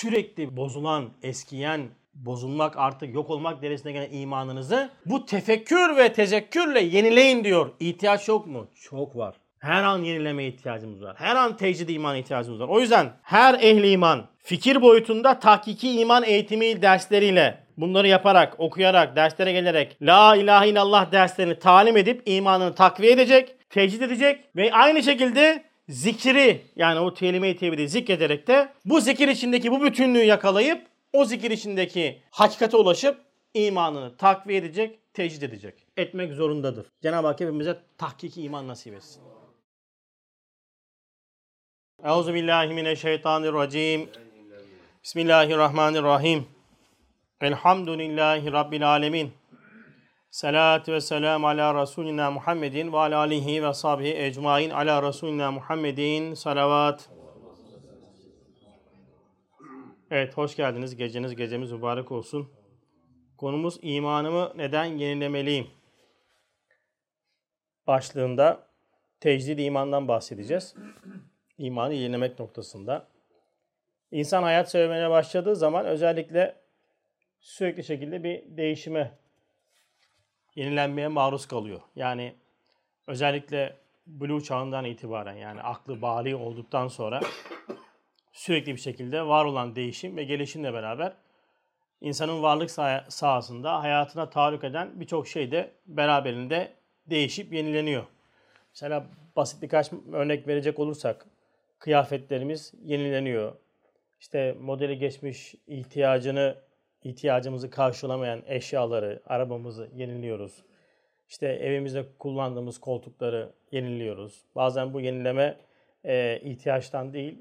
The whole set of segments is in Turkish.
sürekli bozulan, eskiyen, bozulmak artık yok olmak derecesine gelen imanınızı bu tefekkür ve tezekkürle yenileyin diyor. İhtiyaç yok mu? Çok var. Her an yenileme ihtiyacımız var. Her an tecrid iman ihtiyacımız var. O yüzden her ehli iman fikir boyutunda tahkiki iman eğitimi dersleriyle bunları yaparak, okuyarak, derslere gelerek La ilahe illallah derslerini talim edip imanını takviye edecek, tecrid edecek ve aynı şekilde zikri yani o kelime-i tevhidi zikrederek de bu zikir içindeki bu bütünlüğü yakalayıp o zikir içindeki hakikate ulaşıp imanını takviye edecek, tecrid edecek. Etmek zorundadır. Cenab-ı Hak hepimize tahkiki iman nasip etsin. Euzu billahi mineşşeytanirracim. Bismillahirrahmanirrahim. Elhamdülillahi rabbil alamin. Salatu ve selam ala Resulina Muhammedin ve ala alihi ve sahbihi ecmain ala Resulina Muhammedin salavat. Evet hoş geldiniz. Geceniz gecemiz mübarek olsun. Konumuz imanımı neden yenilemeliyim? Başlığında tecdid imandan bahsedeceğiz. İmanı yenilemek noktasında. İnsan hayat sevmeye başladığı zaman özellikle sürekli şekilde bir değişime, yenilenmeye maruz kalıyor. Yani özellikle blue çağından itibaren yani aklı bali olduktan sonra sürekli bir şekilde var olan değişim ve gelişimle beraber insanın varlık sahasında hayatına tahallük eden birçok şey de beraberinde değişip yenileniyor. Mesela basit birkaç örnek verecek olursak kıyafetlerimiz yenileniyor. İşte modeli geçmiş ihtiyacını ihtiyacımızı karşılamayan eşyaları, arabamızı yeniliyoruz. İşte evimizde kullandığımız koltukları yeniliyoruz. Bazen bu yenileme e, ihtiyaçtan değil,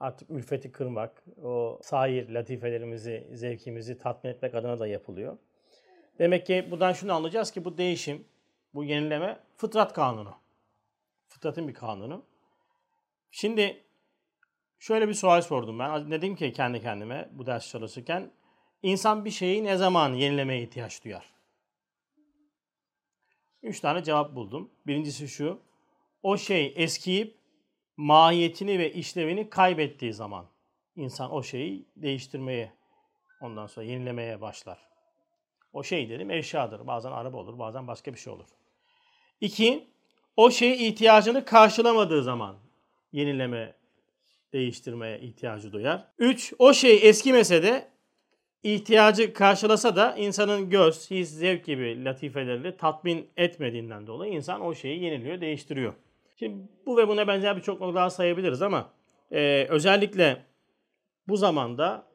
artık ülfeti kırmak, o sair latifelerimizi, zevkimizi tatmin etmek adına da yapılıyor. Demek ki buradan şunu anlayacağız ki bu değişim, bu yenileme fıtrat kanunu. Fıtratın bir kanunu. Şimdi şöyle bir sual sordum ben. Dedim ki kendi kendime bu ders çalışırken insan bir şeyi ne zaman yenilemeye ihtiyaç duyar? Üç tane cevap buldum. Birincisi şu. O şey eskiyip mahiyetini ve işlevini kaybettiği zaman insan o şeyi değiştirmeye, ondan sonra yenilemeye başlar. O şey dedim eşyadır. Bazen araba olur, bazen başka bir şey olur. İki, o şey ihtiyacını karşılamadığı zaman yenileme, değiştirmeye ihtiyacı duyar. Üç, o şey eskimese de ihtiyacı karşılasa da insanın göz, his, zevk gibi latifeleriyle tatmin etmediğinden dolayı insan o şeyi yeniliyor, değiştiriyor. Şimdi bu ve buna benzer birçok nokta daha sayabiliriz ama e, özellikle bu zamanda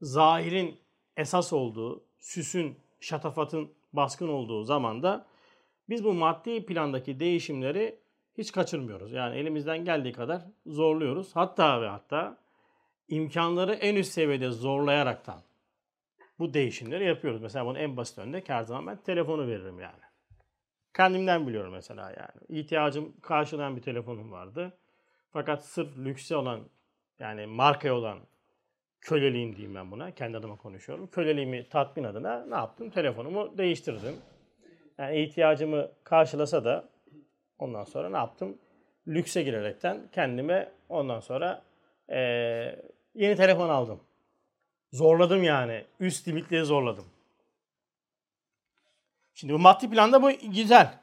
zahirin esas olduğu, süsün, şatafatın baskın olduğu zamanda biz bu maddi plandaki değişimleri hiç kaçırmıyoruz. Yani elimizden geldiği kadar zorluyoruz. Hatta ve hatta imkanları en üst seviyede zorlayaraktan bu değişimleri yapıyoruz. Mesela bunun en basit örnek her zaman ben telefonu veririm yani. Kendimden biliyorum mesela yani. İhtiyacım karşılayan bir telefonum vardı. Fakat sırf lükse olan yani markaya olan köleliğim diyeyim ben buna. Kendi adıma konuşuyorum. Köleliğimi tatmin adına ne yaptım? Telefonumu değiştirdim. Yani ihtiyacımı karşılasa da ondan sonra ne yaptım? Lükse girerekten kendime ondan sonra ee, yeni telefon aldım. Zorladım yani. Üst limitleri zorladım. Şimdi bu maddi planda bu güzel.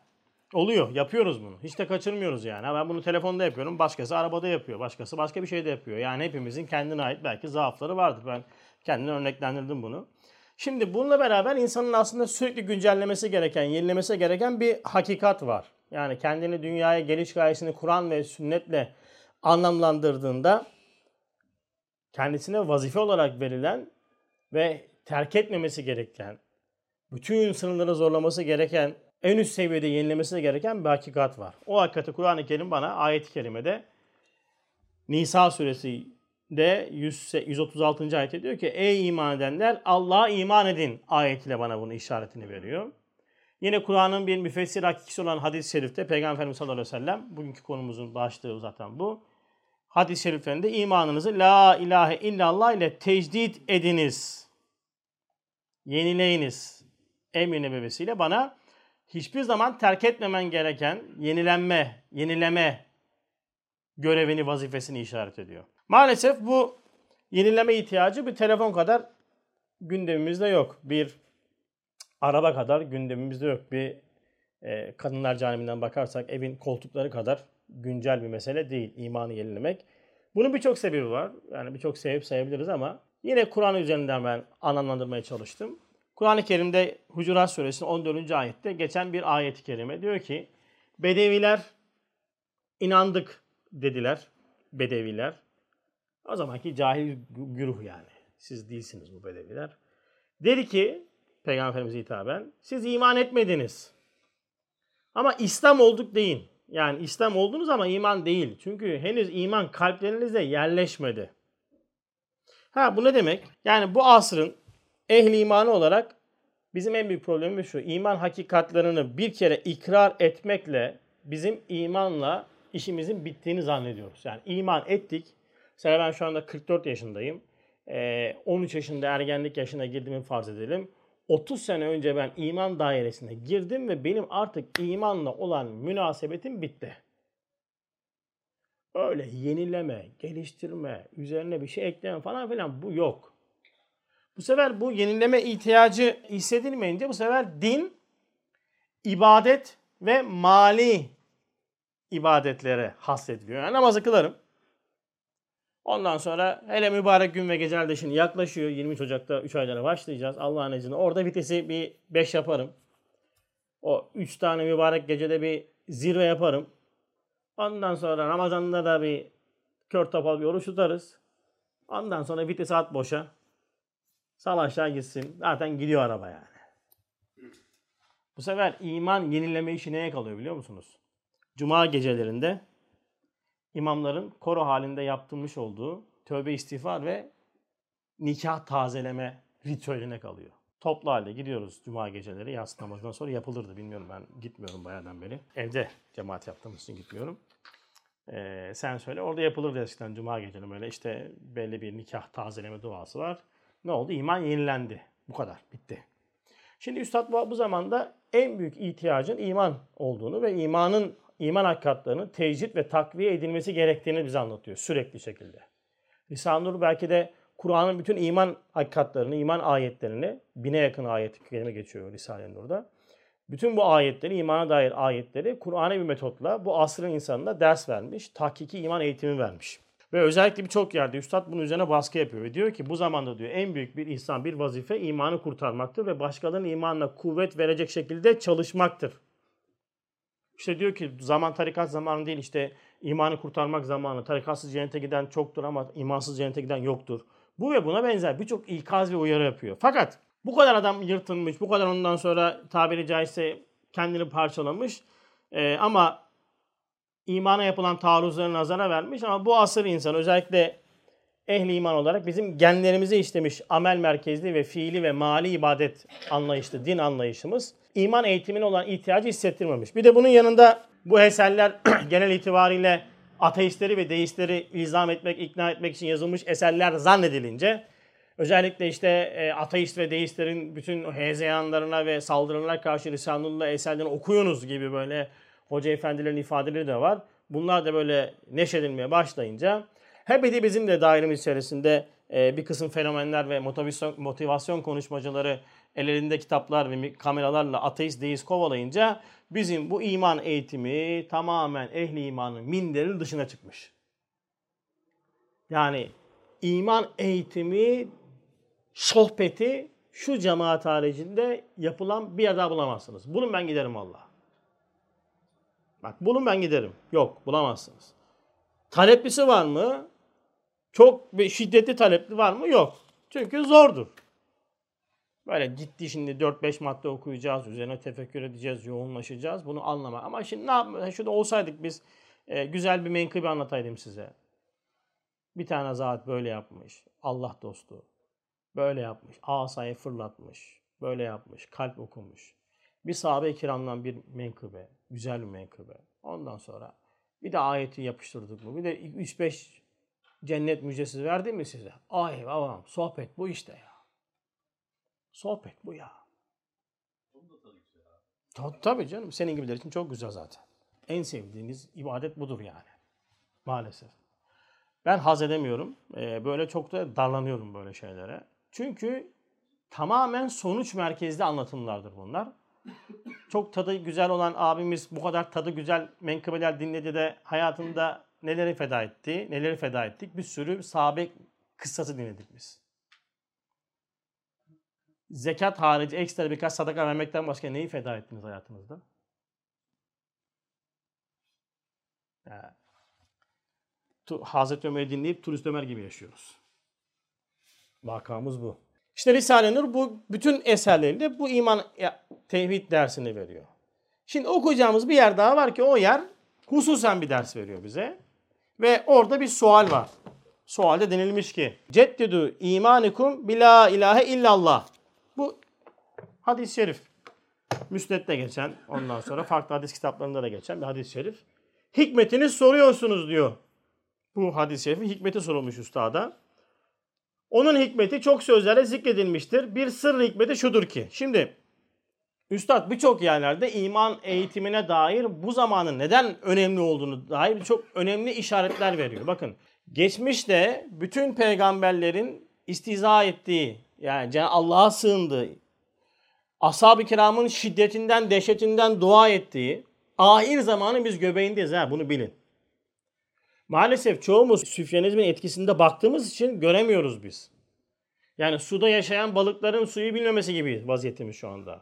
Oluyor. Yapıyoruz bunu. Hiç de kaçırmıyoruz yani. ben bunu telefonda yapıyorum. Başkası arabada yapıyor. Başkası başka bir şeyde yapıyor. Yani hepimizin kendine ait belki zaafları vardır. Ben kendine örneklendirdim bunu. Şimdi bununla beraber insanın aslında sürekli güncellemesi gereken, yenilemesi gereken bir hakikat var. Yani kendini dünyaya geliş gayesini Kur'an ve sünnetle anlamlandırdığında kendisine vazife olarak verilen ve terk etmemesi gereken, bütün sınırları zorlaması gereken, en üst seviyede yenilemesi gereken bir hakikat var. O hakikati Kur'an-ı Kerim bana ayet-i kerimede Nisa suresi de 136. ayette diyor ki ey iman edenler Allah'a iman edin ayetiyle bana bunu işaretini veriyor. Yine Kur'an'ın bir müfessir hakikisi olan hadis-i şerifte Peygamber Efendimiz sallallahu aleyhi ve sellem bugünkü konumuzun başlığı zaten bu. Hadis-i şeriflerinde imanınızı la ilahe illallah ile tecdid ediniz. Yenileyiniz emri nebevisiyle bana hiçbir zaman terk etmemen gereken yenilenme, yenileme görevini, vazifesini işaret ediyor. Maalesef bu yenileme ihtiyacı bir telefon kadar gündemimizde yok. Bir araba kadar gündemimizde yok. Bir e, kadınlar canibinden bakarsak evin koltukları kadar güncel bir mesele değil imanı yenilemek. Bunun birçok sebebi var. Yani birçok sebep sayabiliriz ama yine Kur'an üzerinden ben anlamlandırmaya çalıştım. Kur'an-ı Kerim'de Hucurat Suresinin 14. ayette geçen bir ayet-i kerime diyor ki Bedeviler inandık dediler. Bedeviler. O zamanki cahil güruh yani. Siz değilsiniz bu bedeviler. Dedi ki Peygamber Efendimiz'e hitaben siz iman etmediniz. Ama İslam olduk deyin. Yani İslam oldunuz ama iman değil. Çünkü henüz iman kalplerinize yerleşmedi. Ha bu ne demek? Yani bu asrın ehli imanı olarak bizim en büyük problemimiz şu. İman hakikatlerini bir kere ikrar etmekle bizim imanla işimizin bittiğini zannediyoruz. Yani iman ettik. Mesela ben şu anda 44 yaşındayım. 13 yaşında ergenlik yaşına girdiğimi farz edelim. 30 sene önce ben iman dairesine girdim ve benim artık imanla olan münasebetim bitti. Öyle yenileme, geliştirme, üzerine bir şey ekleme falan filan bu yok. Bu sefer bu yenileme ihtiyacı hissedilmeyince bu sefer din, ibadet ve mali ibadetlere hassediliyor. Yani namazı kılarım. Ondan sonra hele mübarek gün ve gecelerde şimdi yaklaşıyor. 23 Ocak'ta 3 aylara başlayacağız Allah'ın izniyle. Orada vitesi bir 5 yaparım. O 3 tane mübarek gecede bir zirve yaparım. Ondan sonra Ramazan'da da bir kör topal bir oruç tutarız. Ondan sonra vitesi at boşa. Sal aşağı gitsin. Zaten gidiyor araba yani. Bu sefer iman yenileme işi neye kalıyor biliyor musunuz? Cuma gecelerinde imamların koro halinde yaptırmış olduğu tövbe istiğfar ve nikah tazeleme ritüeline kalıyor. Toplu halde gidiyoruz cuma geceleri yatsı namazından sonra yapılırdı bilmiyorum ben gitmiyorum bayağıdan beri. Evde cemaat yaptığımız için gitmiyorum. Ee, sen söyle orada yapılırdı eskiden cuma geceleri böyle işte belli bir nikah tazeleme duası var. Ne oldu? İman yenilendi. Bu kadar. Bitti. Şimdi Üstad bu, bu zamanda en büyük ihtiyacın iman olduğunu ve imanın iman hakikatlarının tecrit ve takviye edilmesi gerektiğini bize anlatıyor sürekli şekilde. Risale-i Nur belki de Kur'an'ın bütün iman hakikatlerini, iman ayetlerini, bine yakın ayet kelime geçiyor Risale-i Nur'da. Bütün bu ayetleri, imana dair ayetleri Kur'an'a bir metotla bu asrın insanına ders vermiş, tahkiki iman eğitimi vermiş. Ve özellikle birçok yerde Üstad bunun üzerine baskı yapıyor ve diyor ki bu zamanda diyor en büyük bir ihsan, bir vazife imanı kurtarmaktır ve başkalarının imanına kuvvet verecek şekilde çalışmaktır. İşte diyor ki zaman tarikat zamanı değil işte imanı kurtarmak zamanı. Tarikatsız cennete giden çoktur ama imansız cennete giden yoktur. Bu ve buna benzer birçok ikaz ve uyarı yapıyor. Fakat bu kadar adam yırtılmış, bu kadar ondan sonra tabiri caizse kendini parçalamış. Ee, ama imana yapılan taarruzları nazara vermiş ama bu asır insan özellikle ehli iman olarak bizim genlerimize işlemiş amel merkezli ve fiili ve mali ibadet anlayışlı din anlayışımız iman eğitimine olan ihtiyacı hissettirmemiş. Bir de bunun yanında bu eserler genel itibariyle ateistleri ve deistleri ilzam etmek, ikna etmek için yazılmış eserler zannedilince özellikle işte e, ateist ve deistlerin bütün hezeyanlarına ve saldırılarına karşı Risale-i eserlerini okuyunuz gibi böyle hoca efendilerin ifadeleri de var. Bunlar da böyle neşedilmeye başlayınca hep de bizim de dairemiz içerisinde e, bir kısım fenomenler ve motivasyon, motivasyon konuşmacıları ellerinde kitaplar ve kameralarla ateist deist kovalayınca bizim bu iman eğitimi tamamen ehli imanın minderinin dışına çıkmış. Yani iman eğitimi sohbeti şu cemaat haricinde yapılan bir yerde bulamazsınız. Bulun ben giderim Allah. Bak bulun ben giderim. Yok bulamazsınız. Taleplisi var mı? Çok şiddetli talepli var mı? Yok. Çünkü zordur. Böyle ciddi şimdi 4-5 madde okuyacağız, üzerine tefekkür edeceğiz, yoğunlaşacağız. Bunu anlama. Ama şimdi ne yap şurada olsaydık biz e, güzel bir menkıbe anlataydım size. Bir tane zat böyle yapmış. Allah dostu. Böyle yapmış. Asayı fırlatmış. Böyle yapmış. Kalp okumuş. Bir sahabe-i kiramdan bir menkıbe. Güzel bir menkıbe. Ondan sonra bir de ayeti yapıştırdık mı? Bir de 3-5 cennet müjdesi verdi mi size? Ay babam sohbet bu işte ya. Sohbet bu ya. Tabii, tabii canım. Senin gibiler için çok güzel zaten. En sevdiğiniz ibadet budur yani. Maalesef. Ben haz edemiyorum. Ee, böyle çok da darlanıyorum böyle şeylere. Çünkü tamamen sonuç merkezli anlatımlardır bunlar. Çok tadı güzel olan abimiz bu kadar tadı güzel menkıbeler dinledi de hayatında neleri feda etti, neleri feda ettik. Bir sürü sahabe kıssası dinledik biz. Zekat harici ekstra birkaç sadaka vermekten başka neyi feda ettiniz hayatınızda? Yani, Hazreti Ömer'i dinleyip turist Ömer gibi yaşıyoruz. Vakamız bu. İşte Risale-i Nur bu bütün eserlerinde bu iman tevhid dersini veriyor. Şimdi okuyacağımız bir yer daha var ki o yer hususen bir ders veriyor bize. Ve orada bir sual var. Sualde denilmiş ki Ceddidu imanikum bila ilahe illallah. Bu hadis-i şerif. Müsnet'te geçen, ondan sonra farklı hadis kitaplarında da geçen bir hadis-i şerif. Hikmetini soruyorsunuz diyor. Bu hadis-i şerifin hikmeti sorulmuş üstada. Onun hikmeti çok sözlerle zikredilmiştir. Bir sır hikmeti şudur ki. Şimdi Üstad birçok yerlerde iman eğitimine dair bu zamanın neden önemli olduğunu dair çok önemli işaretler veriyor. Bakın geçmişte bütün peygamberlerin istiza ettiği yani Allah'a sığındığı, ashab-ı kiramın şiddetinden, dehşetinden dua ettiği ahir zamanı biz göbeğindeyiz ha bunu bilin. Maalesef çoğumuz süfyanizmin etkisinde baktığımız için göremiyoruz biz. Yani suda yaşayan balıkların suyu bilmemesi gibi vaziyetimiz şu anda.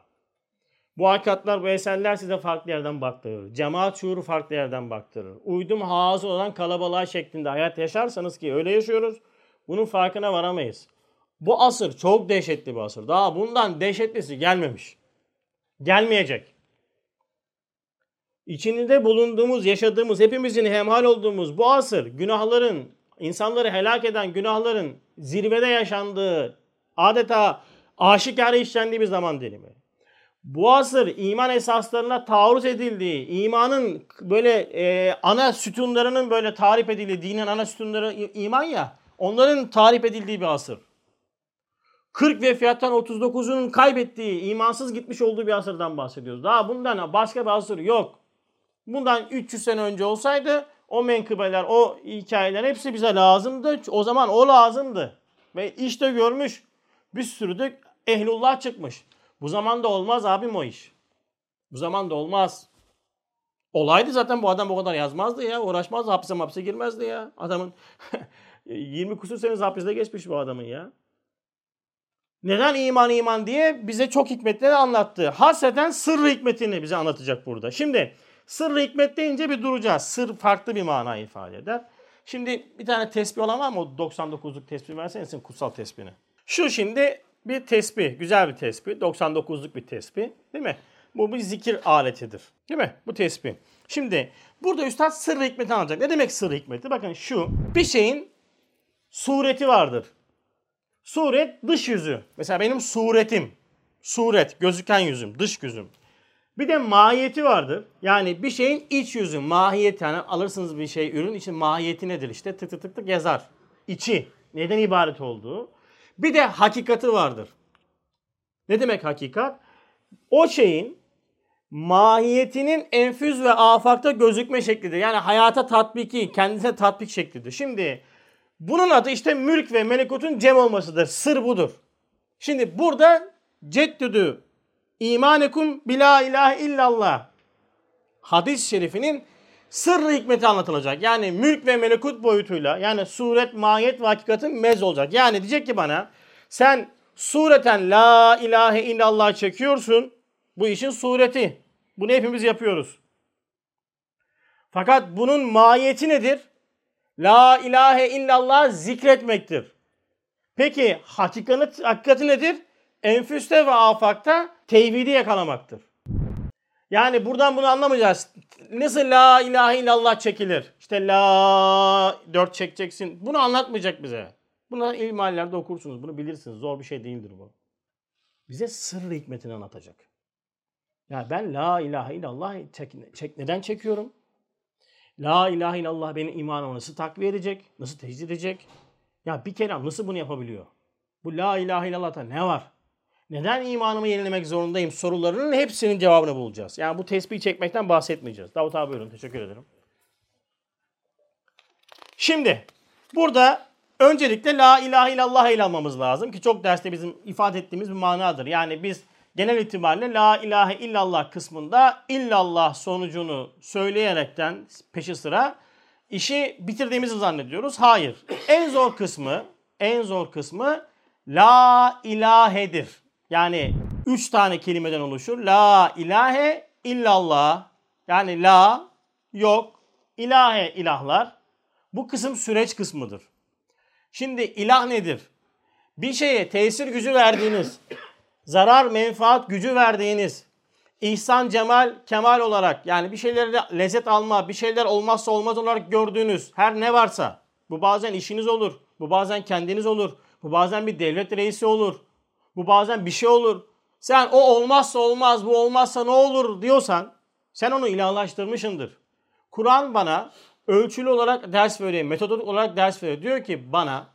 Bu hakikatler, bu eserler size farklı yerden baktırır. Cemaat şuuru farklı yerden baktırır. Uydum hazır olan kalabalığa şeklinde hayat yaşarsanız ki öyle yaşıyoruz. Bunun farkına varamayız. Bu asır çok dehşetli bir asır. Daha bundan dehşetlisi gelmemiş. Gelmeyecek. İçinde bulunduğumuz, yaşadığımız, hepimizin hemhal olduğumuz bu asır günahların, insanları helak eden günahların zirvede yaşandığı, adeta aşikare işlendiği bir zaman dilimi. Bu asır iman esaslarına taarruz edildiği, imanın böyle e, ana sütunlarının böyle tarif edildiği, dinin ana sütunları iman ya, onların tarif edildiği bir asır. 40 ve fiyattan 39'un kaybettiği, imansız gitmiş olduğu bir asırdan bahsediyoruz. Daha bundan başka bir asır yok. Bundan 300 sene önce olsaydı o menkıbeler, o hikayeler hepsi bize lazımdı. O zaman o lazımdı. Ve işte görmüş bir sürü de ehlullah çıkmış. Bu zaman da olmaz abim o iş. Bu zaman da olmaz. Olaydı zaten bu adam o kadar yazmazdı ya. Uğraşmazdı. Hapse hapse girmezdi ya. Adamın 20 kusur sene hapiste geçmiş bu adamın ya. Neden iman iman diye bize çok hikmetleri anlattı. Hasreten sır hikmetini bize anlatacak burada. Şimdi sır hikmet deyince bir duracağız. Sır farklı bir mana ifade eder. Şimdi bir tane tesbih olan var mı? O 99'luk tesbih versene kutsal tesbihini. Şu şimdi bir tesbih. Güzel bir tesbih. 99'luk bir tesbih. Değil mi? Bu bir zikir aletidir. Değil mi? Bu tesbih. Şimdi burada üstad sır hikmeti anlatacak. Ne demek sır hikmeti? Bakın şu bir şeyin sureti vardır. Suret dış yüzü. Mesela benim suretim. Suret, gözüken yüzüm, dış yüzüm. Bir de mahiyeti vardır. Yani bir şeyin iç yüzü, mahiyeti. Yani alırsınız bir şey, ürün için mahiyeti nedir? İşte tık tık tık tık yazar. İçi, neden ibaret olduğu. Bir de hakikati vardır. Ne demek hakikat? O şeyin mahiyetinin enfüz ve afakta gözükme şeklidir. Yani hayata tatbiki, kendisine tatbik şeklidir. Şimdi bunun adı işte mülk ve melekutun cem olmasıdır. Sır budur. Şimdi burada ceddüdü imanekum bila ilahe illallah hadis-i şerifinin sırrı hikmeti anlatılacak. Yani mülk ve melekut boyutuyla yani suret, mahiyet ve hakikatin mez olacak. Yani diyecek ki bana sen sureten la ilahe illallah çekiyorsun. Bu işin sureti. Bunu hepimiz yapıyoruz. Fakat bunun mahiyeti nedir? La ilahe illallah zikretmektir. Peki hakikati, hakikati nedir? Enfüste ve afakta tevhidi yakalamaktır. Yani buradan bunu anlamayacağız. Nasıl la ilahe illallah çekilir? İşte la dört çekeceksin. Bunu anlatmayacak bize. Bunu ilmihallerde okursunuz. Bunu bilirsiniz. Zor bir şey değildir bu. Bize sır hikmetini anlatacak. Ya yani ben la ilahe illallah çek, çek, neden çekiyorum? La ilahe illallah benim imanımı nasıl takviye edecek? Nasıl tecdid edecek? Ya bir kere nasıl bunu yapabiliyor? Bu la ilahe illallah'ta ne var? Neden imanımı yenilemek zorundayım sorularının hepsinin cevabını bulacağız. Yani bu tesbih çekmekten bahsetmeyeceğiz. Davut abi buyurun. Teşekkür ederim. Şimdi Burada öncelikle la ilahe illallah ile almamız lazım ki çok derste bizim ifade ettiğimiz bir manadır. Yani biz genel itibariyle la ilahe illallah kısmında illallah sonucunu söyleyerekten peşi sıra işi bitirdiğimizi zannediyoruz. Hayır. En zor kısmı, en zor kısmı la ilahedir. Yani üç tane kelimeden oluşur. La ilahe illallah. Yani la yok, ilahe ilahlar. Bu kısım süreç kısmıdır. Şimdi ilah nedir? Bir şeye tesir gücü verdiğiniz, zarar menfaat gücü verdiğiniz, ihsan cemal kemal olarak yani bir şeylere lezzet alma, bir şeyler olmazsa olmaz olarak gördüğünüz her ne varsa bu bazen işiniz olur, bu bazen kendiniz olur, bu bazen bir devlet reisi olur, bu bazen bir şey olur. Sen o olmazsa olmaz, bu olmazsa ne olur diyorsan sen onu ilahlaştırmışındır. Kur'an bana ölçülü olarak ders veriyor, metodolojik olarak ders veriyor. Diyor ki bana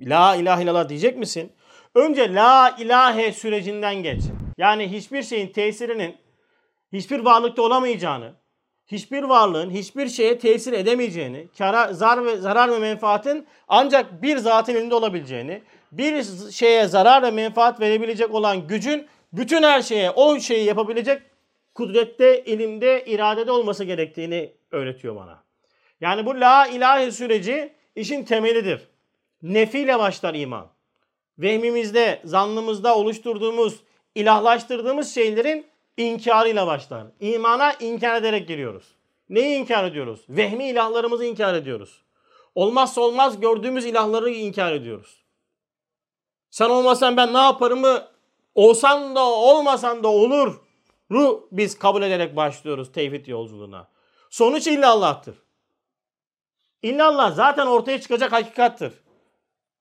la ilahe illallah diyecek misin? Önce la ilahe sürecinden geç. Yani hiçbir şeyin tesirinin hiçbir varlıkta olamayacağını, hiçbir varlığın hiçbir şeye tesir edemeyeceğini, kara, zar ve zarar ve menfaatin ancak bir zatın elinde olabileceğini, bir şeye zarar ve menfaat verebilecek olan gücün bütün her şeye o şeyi yapabilecek kudrette, ilimde, iradede olması gerektiğini öğretiyor bana. Yani bu la ilahe süreci işin temelidir. Nefiyle başlar iman. Vehmimizde, zannımızda oluşturduğumuz, ilahlaştırdığımız şeylerin inkarıyla başlar. İmana inkar ederek giriyoruz. Neyi inkar ediyoruz? Vehmi ilahlarımızı inkar ediyoruz. Olmazsa olmaz gördüğümüz ilahları inkar ediyoruz. Sen olmasan ben ne yaparımı olsan da olmasan da olur. Ru biz kabul ederek başlıyoruz tevhid yolculuğuna. Sonuç illa Allah'tır. İllallah zaten ortaya çıkacak hakikattır.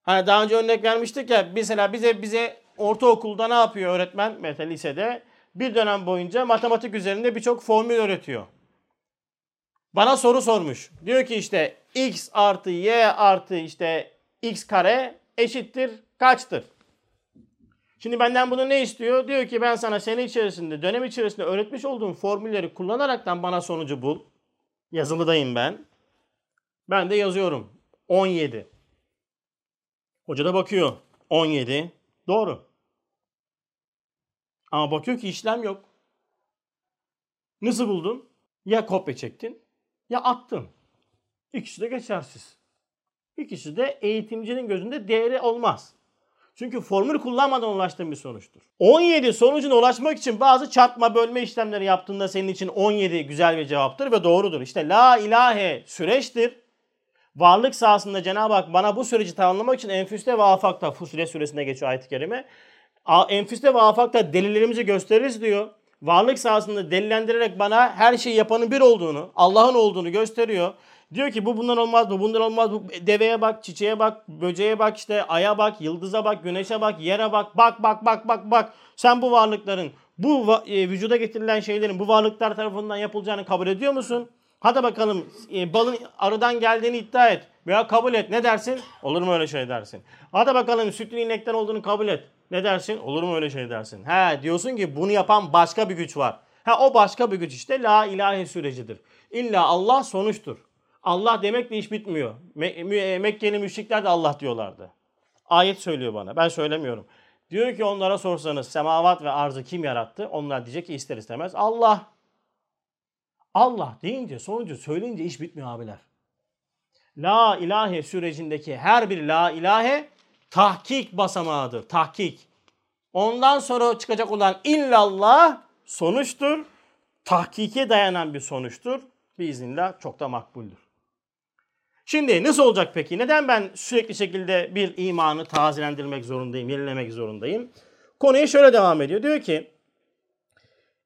Hani daha önce örnek vermiştik ya mesela bize bize ortaokulda ne yapıyor öğretmen mesela lisede bir dönem boyunca matematik üzerinde birçok formül öğretiyor. Bana soru sormuş. Diyor ki işte x artı y artı işte x kare eşittir kaçtır? Şimdi benden bunu ne istiyor? Diyor ki ben sana sene içerisinde, dönem içerisinde öğretmiş olduğum formülleri kullanaraktan bana sonucu bul. Yazılıdayım ben. Ben de yazıyorum. 17. Hoca da bakıyor. 17. Doğru. Ama bakıyor ki işlem yok. Nasıl buldun? Ya kopya çektin ya attın. İkisi de geçersiz. İkisi de eğitimcinin gözünde değeri olmaz. Çünkü formül kullanmadan ulaştığın bir sonuçtur. 17 sonucuna ulaşmak için bazı çarpma bölme işlemleri yaptığında senin için 17 güzel bir cevaptır ve doğrudur. İşte la ilahe süreçtir. Varlık sahasında Cenab-ı Hak bana bu süreci tamamlamak için enfüste ve afakta Fusilet suresinde geçiyor ayet-i kerime. Enfüste ve afakta delillerimizi gösteririz diyor. Varlık sahasında delillendirerek bana her şeyi yapanın bir olduğunu, Allah'ın olduğunu gösteriyor. Diyor ki bu bundan olmaz, bu bundan olmaz. Bu deveye bak, çiçeğe bak, böceğe bak, işte aya bak, yıldıza bak, güneşe bak, yere bak. Bak bak bak bak bak. Sen bu varlıkların, bu e, vücuda getirilen şeylerin bu varlıklar tarafından yapılacağını kabul ediyor musun? Hadi bakalım e, balın arıdan geldiğini iddia et. Veya kabul et. Ne dersin? Olur mu öyle şey dersin. Hadi bakalım sütlü inekten olduğunu kabul et. Ne dersin? Olur mu öyle şey dersin. He diyorsun ki bunu yapan başka bir güç var. Ha o başka bir güç işte la ilahe sürecidir. İlla Allah sonuçtur. Allah demekle iş bitmiyor. Me- Mekkeli müşrikler de Allah diyorlardı. Ayet söylüyor bana. Ben söylemiyorum. Diyor ki onlara sorsanız semavat ve arzı kim yarattı? Onlar diyecek ki ister istemez Allah. Allah deyince sonucu söyleyince iş bitmiyor abiler. La ilahe sürecindeki her bir la ilahe tahkik basamağıdır. Tahkik. Ondan sonra çıkacak olan illallah sonuçtur. Tahkike dayanan bir sonuçtur. Biiznillah çok da makbuldür. Şimdi nasıl olacak peki? Neden ben sürekli şekilde bir imanı tazelendirmek zorundayım, yenilemek zorundayım? Konuya şöyle devam ediyor. Diyor ki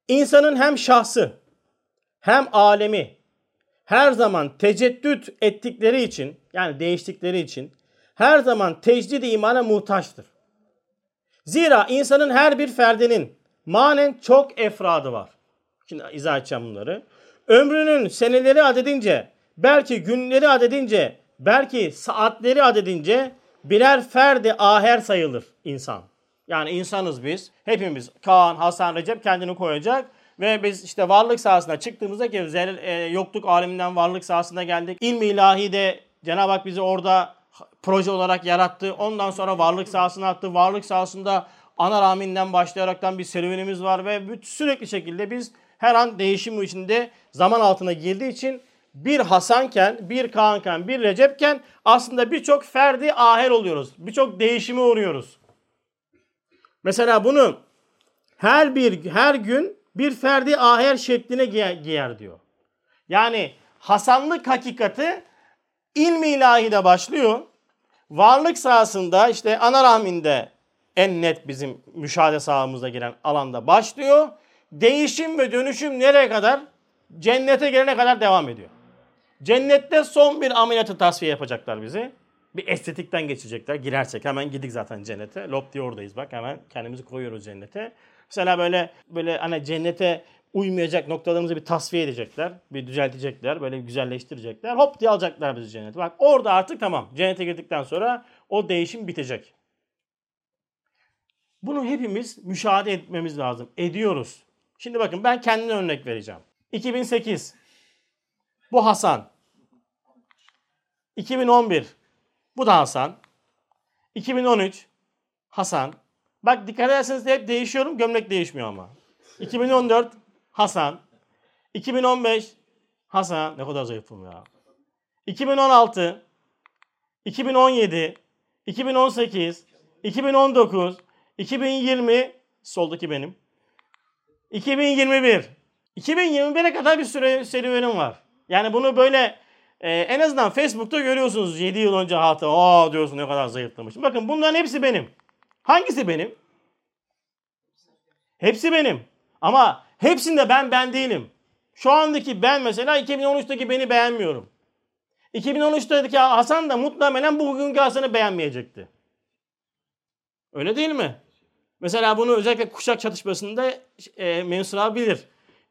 insanın hem şahsı hem alemi her zaman teceddüt ettikleri için yani değiştikleri için her zaman tecdid imana muhtaçtır. Zira insanın her bir ferdinin manen çok efradı var. Şimdi izah edeceğim bunları. Ömrünün seneleri adedince, belki günleri adedince, belki saatleri adedince birer ferdi aher sayılır insan. Yani insanız biz. Hepimiz Kaan, Hasan, Recep kendini koyacak. Ve biz işte varlık sahasına çıktığımızda ki e, yokluk aleminden varlık sahasına geldik. İlmi ilahi de Cenab-ı Hak bizi orada proje olarak yarattı. Ondan sonra varlık sahasına attı. Varlık sahasında ana rahminden başlayaraktan bir serüvenimiz var ve sürekli şekilde biz her an değişim içinde zaman altına girdiği için bir Hasanken, bir Kaanken, bir Recepken aslında birçok ferdi ahel oluyoruz. Birçok değişime uğruyoruz. Mesela bunu her bir her gün bir ferdi aher şekline giyer, diyor. Yani Hasanlık hakikati ilmi ilahide başlıyor. Varlık sahasında işte ana rahminde en net bizim müşahede sahamıza giren alanda başlıyor. Değişim ve dönüşüm nereye kadar? Cennete gelene kadar devam ediyor. Cennette son bir ameliyatı tasfiye yapacaklar bizi. Bir estetikten geçecekler. Girersek hemen gidik zaten cennete. Lop diye oradayız bak hemen kendimizi koyuyoruz cennete. Mesela böyle böyle hani cennete uymayacak noktalarımızı bir tasfiye edecekler. Bir düzeltecekler. Böyle güzelleştirecekler. Hop diye alacaklar bizi cennete. Bak orada artık tamam. Cennete girdikten sonra o değişim bitecek. Bunu hepimiz müşahede etmemiz lazım. Ediyoruz. Şimdi bakın ben kendime örnek vereceğim. 2008. Bu Hasan. 2011. Bu da Hasan. 2013. Hasan. Bak dikkat ederseniz hep değişiyorum. Gömlek değişmiyor ama. 2014 Hasan. 2015 Hasan. Ne kadar zayıfım ya. 2016 2017 2018 2019 2020 soldaki benim. 2021 2021'e kadar bir süre serüvenim var. Yani bunu böyle e, en azından Facebook'ta görüyorsunuz 7 yıl önce hatta aa diyorsun ne kadar zayıflamışım. Bakın bunların hepsi benim. Hangisi benim? Hepsi benim. Ama hepsinde ben ben değilim. Şu andaki ben mesela 2013'teki beni beğenmiyorum. 2013'teki Hasan da muhtemelen bugünkü Hasan'ı beğenmeyecekti. Öyle değil mi? Mesela bunu özellikle kuşak çatışmasında e, Mensur abi bilir.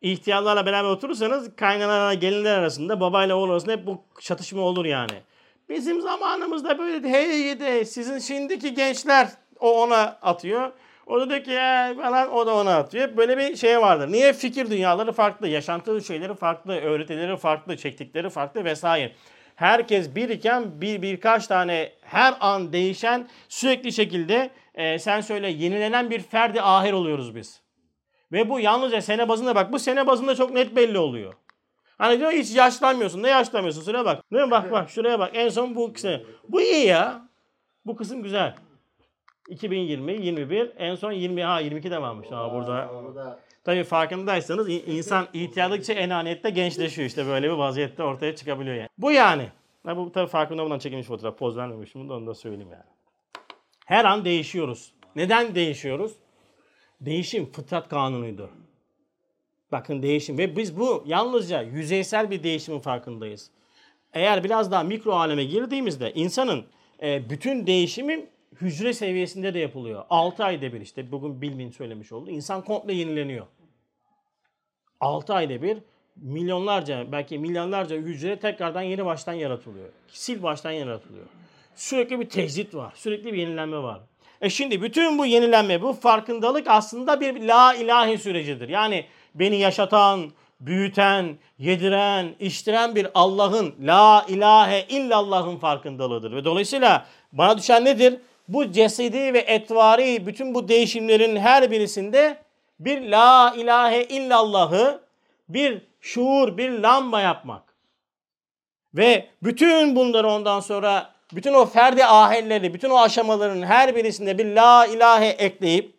İhtiyarlarla beraber oturursanız kaynanalarla gelinler arasında babayla oğul arasında hep bu çatışma olur yani. Bizim zamanımızda böyle hey de sizin şimdiki gençler o ona atıyor. O da diyor ki ya falan o da ona atıyor. Böyle bir şey vardır. Niye? Fikir dünyaları farklı, yaşantılı şeyleri farklı, öğretileri farklı, çektikleri farklı vesaire. Herkes bir iken bir birkaç tane her an değişen sürekli şekilde e, sen söyle yenilenen bir ferdi ahir oluyoruz biz. Ve bu yalnızca sene bazında bak bu sene bazında çok net belli oluyor. Hani diyor hiç yaşlanmıyorsun. Ne yaşlanmıyorsun? Şuraya bak. Değil mi? Bak bak şuraya bak. En son bu kısım. Bu iyi ya. Bu kısım güzel. 2020, 21, en son 20, ha 22 de varmış. Ha burada. Tabii farkındaysanız insan ihtiyarlıkça enaniyette gençleşiyor işte böyle bir vaziyette ortaya çıkabiliyor yani. Bu yani. Ha, bu tabii farkında olan çekilmiş fotoğraf. Poz vermemişim. Onu da söyleyeyim yani. Her an değişiyoruz. Neden değişiyoruz? Değişim fıtrat kanunuydu. Bakın değişim ve biz bu yalnızca yüzeysel bir değişimin farkındayız. Eğer biraz daha mikro aleme girdiğimizde insanın e, bütün değişimi hücre seviyesinde de yapılıyor. 6 ayda bir işte bugün Bilmin söylemiş oldu. İnsan komple yenileniyor. 6 ayda bir milyonlarca belki milyonlarca hücre tekrardan yeni baştan yaratılıyor. Sil baştan yaratılıyor. Sürekli bir tecrit var. Sürekli bir yenilenme var. E şimdi bütün bu yenilenme, bu farkındalık aslında bir la ilahi sürecidir. Yani beni yaşatan, büyüten, yediren, içtiren bir Allah'ın la ilahe illallah'ın farkındalığıdır. Ve dolayısıyla bana düşen nedir? Bu cesedi ve etvari bütün bu değişimlerin her birisinde bir la ilahe illallah'ı bir şuur, bir lamba yapmak. Ve bütün bunları ondan sonra bütün o ferdi ahelleri, bütün o aşamaların her birisinde bir la ilahe ekleyip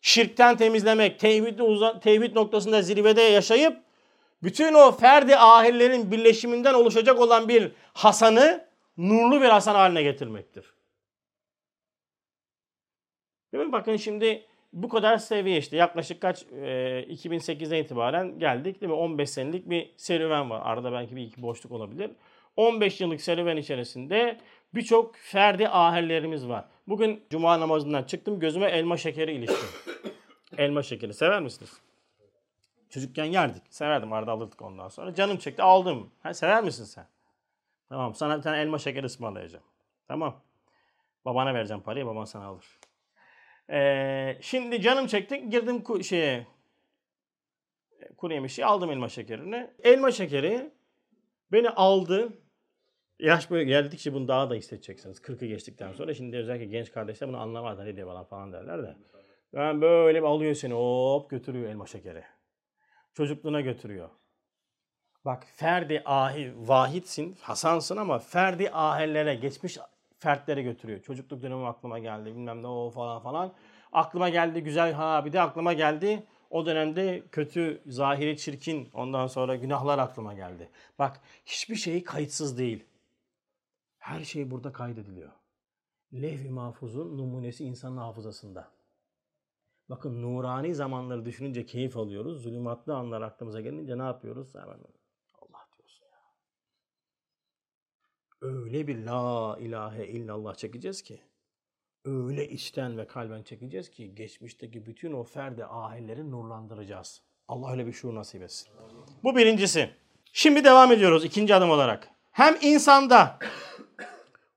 şirkten temizlemek, tevhid, tevhid noktasında zirvede yaşayıp bütün o ferdi ahirlerin birleşiminden oluşacak olan bir Hasan'ı nurlu bir Hasan haline getirmektir. Değil mi? Bakın şimdi bu kadar seviye işte yaklaşık kaç e, 2008'den itibaren geldik değil mi? 15 senelik bir serüven var. Arada belki bir iki boşluk olabilir. 15 yıllık serüven içerisinde birçok ferdi ahirlerimiz var. Bugün cuma namazından çıktım gözüme elma şekeri iliştim. elma şekeri sever misiniz? Çocukken yerdik. Severdim arada alırdık ondan sonra. Canım çekti aldım. Ha, sever misin sen? Tamam sana bir tane elma şekeri ısmarlayacağım. Tamam. Babana vereceğim parayı baban sana alır. Ee, şimdi canım çekti girdim ku- şeye kuru yemişi aldım elma şekerini. Elma şekeri beni aldı Yaş böyle geldikçe bunu daha da hissedeceksiniz. 40'ı geçtikten sonra. Şimdi özellikle genç kardeşler bunu anlamaz. Ne diyor bana falan derler de. Yani böyle bir alıyor seni hop götürüyor elma şekeri. Çocukluğuna götürüyor. Bak ferdi ahi vahitsin, Hasansın ama ferdi ahellere, geçmiş fertlere götürüyor. Çocukluk dönemi aklıma geldi bilmem ne o falan falan. Aklıma geldi güzel ha bir de aklıma geldi. O dönemde kötü, zahiri, çirkin ondan sonra günahlar aklıma geldi. Bak hiçbir şey kayıtsız değil. Her şey burada kaydediliyor. Levh-i mahfuzun numunesi insanın hafızasında. Bakın nurani zamanları düşününce keyif alıyoruz. Zulümatlı anlar aklımıza gelince ne yapıyoruz? Hemen Allah diyorsun ya. Öyle bir la ilahe illallah çekeceğiz ki. Öyle içten ve kalben çekeceğiz ki geçmişteki bütün o ferde ahilleri nurlandıracağız. Allah öyle bir şuur nasip etsin. Bu birincisi. Şimdi devam ediyoruz ikinci adım olarak. Hem insanda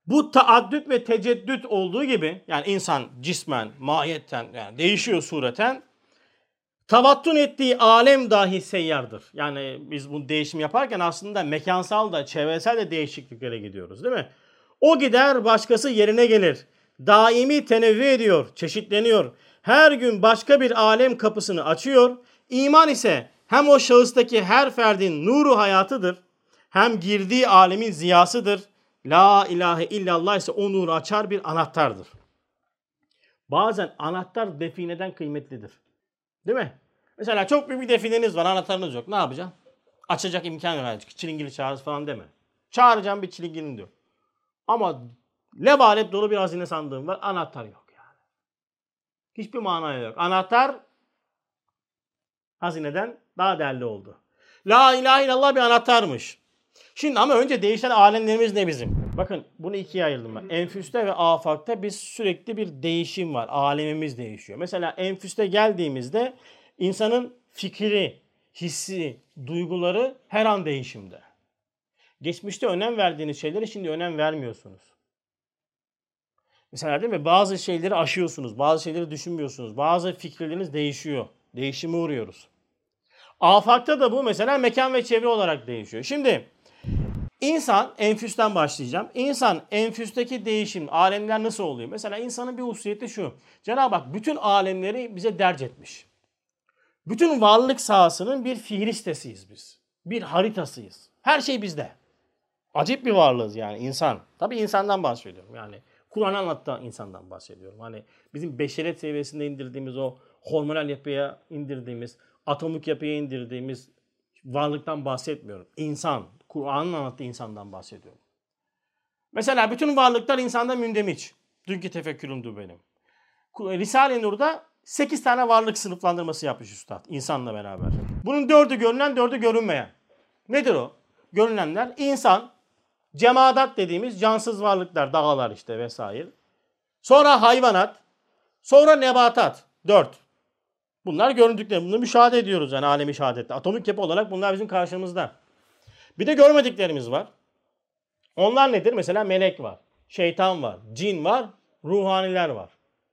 bu taaddüt ve teceddüt olduğu gibi yani insan cismen, mahiyetten yani değişiyor sureten tavattun ettiği alem dahi seyyardır. Yani biz bu değişim yaparken aslında mekansal da çevresel de değişikliklere gidiyoruz değil mi? O gider başkası yerine gelir. Daimi tenevvü ediyor, çeşitleniyor. Her gün başka bir alem kapısını açıyor. İman ise hem o şahıstaki her ferdin nuru hayatıdır. Hem girdiği alemin ziyasıdır La ilahe illallah ise o nuru açar bir anahtardır. Bazen anahtar defineden kıymetlidir. Değil mi? Mesela çok büyük bir defineniz var, anahtarınız yok. Ne yapacaksın? Açacak imkan verecek. Çilingiri çağırız falan deme. Çağıracağım bir çilingirin diyor. Ama lebalep dolu bir hazine sandığım var. Anahtar yok yani. Hiçbir mana yok. Anahtar hazineden daha değerli oldu. La ilahe illallah bir anahtarmış. Şimdi ama önce değişen alemlerimiz ne bizim? Bakın bunu ikiye ayırdım ben. Enfüste ve afakta biz sürekli bir değişim var. Alemimiz değişiyor. Mesela enfüste geldiğimizde insanın fikri, hissi, duyguları her an değişimde. Geçmişte önem verdiğiniz şeylere şimdi önem vermiyorsunuz. Mesela değil mi? Bazı şeyleri aşıyorsunuz, bazı şeyleri düşünmüyorsunuz, bazı fikirleriniz değişiyor. Değişime uğruyoruz. Afakta da bu mesela mekan ve çevre olarak değişiyor. Şimdi İnsan, enfüsten başlayacağım. İnsan enfüsteki değişim, alemler nasıl oluyor? Mesela insanın bir hususiyeti şu. Cenab-ı Hak bütün alemleri bize derc etmiş. Bütün varlık sahasının bir fihristesiyiz biz. Bir haritasıyız. Her şey bizde. Acip bir varlığız yani insan. Tabii insandan bahsediyorum. Yani Kur'an anlattığı insandan bahsediyorum. Hani bizim beşeret seviyesinde indirdiğimiz o hormonal yapıya indirdiğimiz, atomik yapıya indirdiğimiz varlıktan bahsetmiyorum. İnsan, Kur'an'ın anlattığı insandan bahsediyorum. Mesela bütün varlıklar insanda mündemiç. Dünkü tefekkürümdü benim. Risale-i Nur'da 8 tane varlık sınıflandırması yapmış üstad insanla beraber. Bunun dördü görünen, dördü görünmeyen. Nedir o? Görünenler insan, cemaat dediğimiz cansız varlıklar, dağlar işte vesaire. Sonra hayvanat, sonra nebatat. Dört. Bunlar göründükleri. Bunu müşahede ediyoruz yani alemi şehadette. Atomik yapı olarak bunlar bizim karşımızda. Bir de görmediklerimiz var. Onlar nedir? Mesela melek var, şeytan var, cin var, ruhaniler var.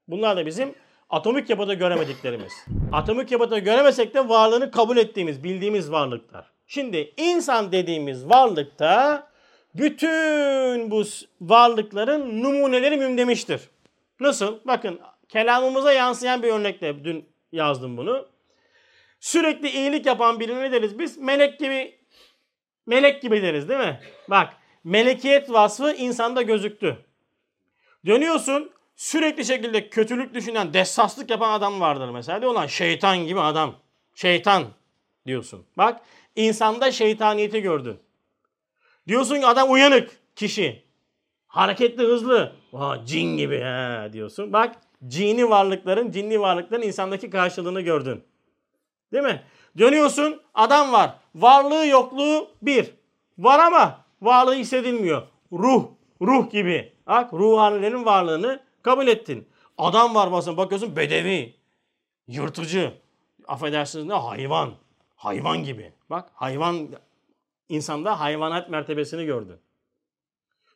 Bunlar da bizim atomik yapıda göremediklerimiz. Atomik yapıda göremesek de varlığını kabul ettiğimiz, bildiğimiz varlıklar. Şimdi insan dediğimiz varlıkta bütün bu varlıkların numuneleri mümdemiştir. Nasıl? Bakın kelamımıza yansıyan bir örnekle dün yazdım bunu. Sürekli iyilik yapan birine ne deriz biz? Melek gibi melek gibi deriz değil mi? Bak melekiyet vasfı insanda gözüktü. Dönüyorsun sürekli şekilde kötülük düşünen, dessaslık yapan adam vardır mesela. Diyorlar şeytan gibi adam. Şeytan diyorsun. Bak insanda şeytaniyeti gördün. Diyorsun ki adam uyanık kişi. Hareketli, hızlı. Aa, cin gibi he diyorsun. Bak cini varlıkların, cinli varlıkların insandaki karşılığını gördün. Değil mi? Dönüyorsun adam var. Varlığı yokluğu bir. Var ama varlığı hissedilmiyor. Ruh. Ruh gibi. Bak ruhanilerin varlığını kabul ettin. Adam var basın bakıyorsun bedevi. Yırtıcı. Affedersiniz ne hayvan. Hayvan gibi. Bak hayvan insanda hayvanat mertebesini gördün.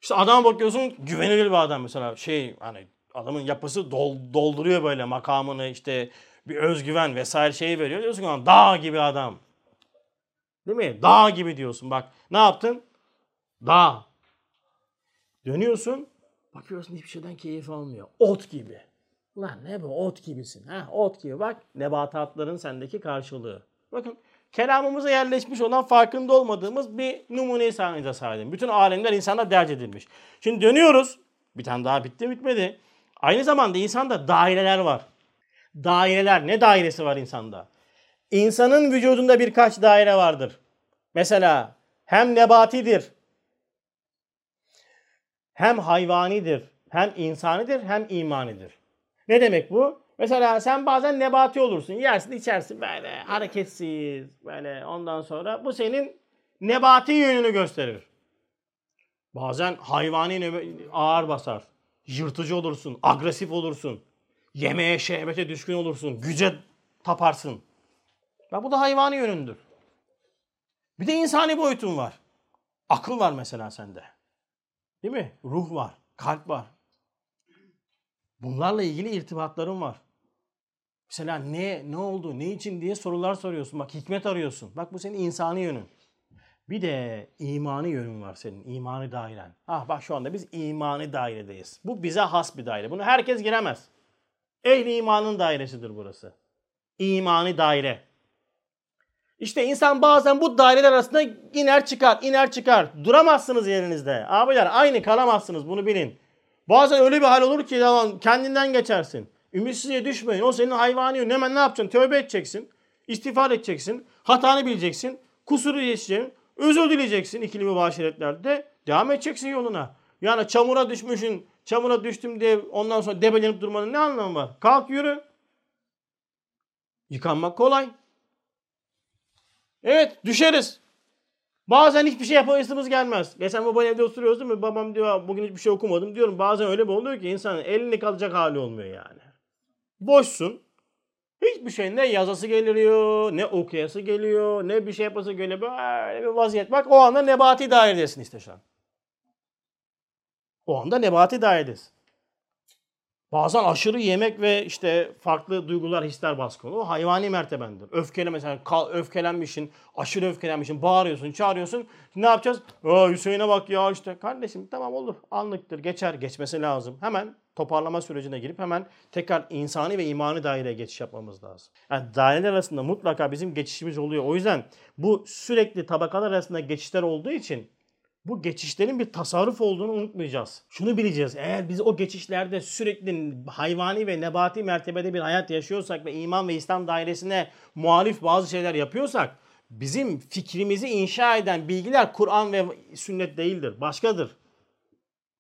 İşte adam bakıyorsun güvenilir bir adam mesela şey hani adamın yapısı dol, dolduruyor böyle makamını işte bir özgüven vesaire şeyi veriyor. Diyorsun ki dağ gibi adam. Değil mi? Dağ gibi diyorsun bak. Ne yaptın? Dağ. Dönüyorsun, bakıyorsun hiçbir şeyden keyif almıyor. Ot gibi. Lan ne bu ot gibisin. Ha, ot gibi bak nebatatların sendeki karşılığı. Bakın kelamımıza yerleşmiş olan farkında olmadığımız bir numuneyi sahnenize sahibim. Bütün alemler insanda derc edilmiş. Şimdi dönüyoruz. Bir tane daha bitti bitmedi. Aynı zamanda insanda daireler var. Daireler ne dairesi var insanda? İnsanın vücudunda birkaç daire vardır. Mesela hem nebatidir, hem hayvanidir, hem insanidir, hem imanidir. Ne demek bu? Mesela sen bazen nebati olursun. Yersin içersin böyle hareketsiz böyle ondan sonra bu senin nebati yönünü gösterir. Bazen hayvani ağır basar. Yırtıcı olursun, agresif olursun. Yemeğe, şehvete düşkün olursun. Güce taparsın. Bak bu da hayvani yönündür. Bir de insani boyutun var. Akıl var mesela sende. Değil mi? Ruh var, kalp var. Bunlarla ilgili irtibatların var. Mesela ne, ne oldu, ne için diye sorular soruyorsun. Bak hikmet arıyorsun. Bak bu senin insani yönün. Bir de imani yönün var senin. imani dairen. Ah bak şu anda biz imani dairedeyiz. Bu bize has bir daire. Bunu herkes giremez. Ehli imanın dairesidir burası. İmani daire. İşte insan bazen bu daireler arasında iner çıkar, iner çıkar. Duramazsınız yerinizde. Abiler aynı kalamazsınız bunu bilin. Bazen öyle bir hal olur ki kendinden geçersin. Ümitsizliğe düşmeyin. O senin hayvani yönün. Hemen ne yapacaksın? Tövbe edeceksin. İstiğfar edeceksin. Hatanı bileceksin. Kusuru geçeceksin. Özür dileyeceksin ikili mübaşiretlerde. Devam edeceksin yoluna. Yani çamura düşmüşün, çamura düştüm diye ondan sonra debelenip durmanın ne anlamı var? Kalk yürü. Yıkanmak kolay. Evet düşeriz. Bazen hiçbir şey yapasımız gelmez. Geçen baba evde oturuyoruz değil mi? Babam diyor bugün hiçbir şey okumadım diyorum. Bazen öyle bir oluyor ki insanın elini kalacak hali olmuyor yani. Boşsun. Hiçbir şey ne yazası geliyor, ne okuyası geliyor, ne bir şey yapası geliyor. Böyle bir vaziyet. Bak o anda nebati dairedesin işte şu an. O anda nebati dairedesin. Bazen aşırı yemek ve işte farklı duygular, hisler baskın. O hayvani mertebendir. Öfkeli mesela öfkelenmişsin, aşırı öfkelenmişsin, bağırıyorsun, çağırıyorsun. Ne yapacağız? Aa Hüseyin'e bak ya işte. Kardeşim tamam olur anlıktır geçer geçmesi lazım. Hemen toparlama sürecine girip hemen tekrar insani ve imani daireye geçiş yapmamız lazım. Yani daireler arasında mutlaka bizim geçişimiz oluyor. O yüzden bu sürekli tabakalar arasında geçişler olduğu için bu geçişlerin bir tasarruf olduğunu unutmayacağız. Şunu bileceğiz. Eğer biz o geçişlerde sürekli hayvani ve nebati mertebede bir hayat yaşıyorsak ve iman ve İslam dairesine muhalif bazı şeyler yapıyorsak bizim fikrimizi inşa eden bilgiler Kur'an ve sünnet değildir. Başkadır.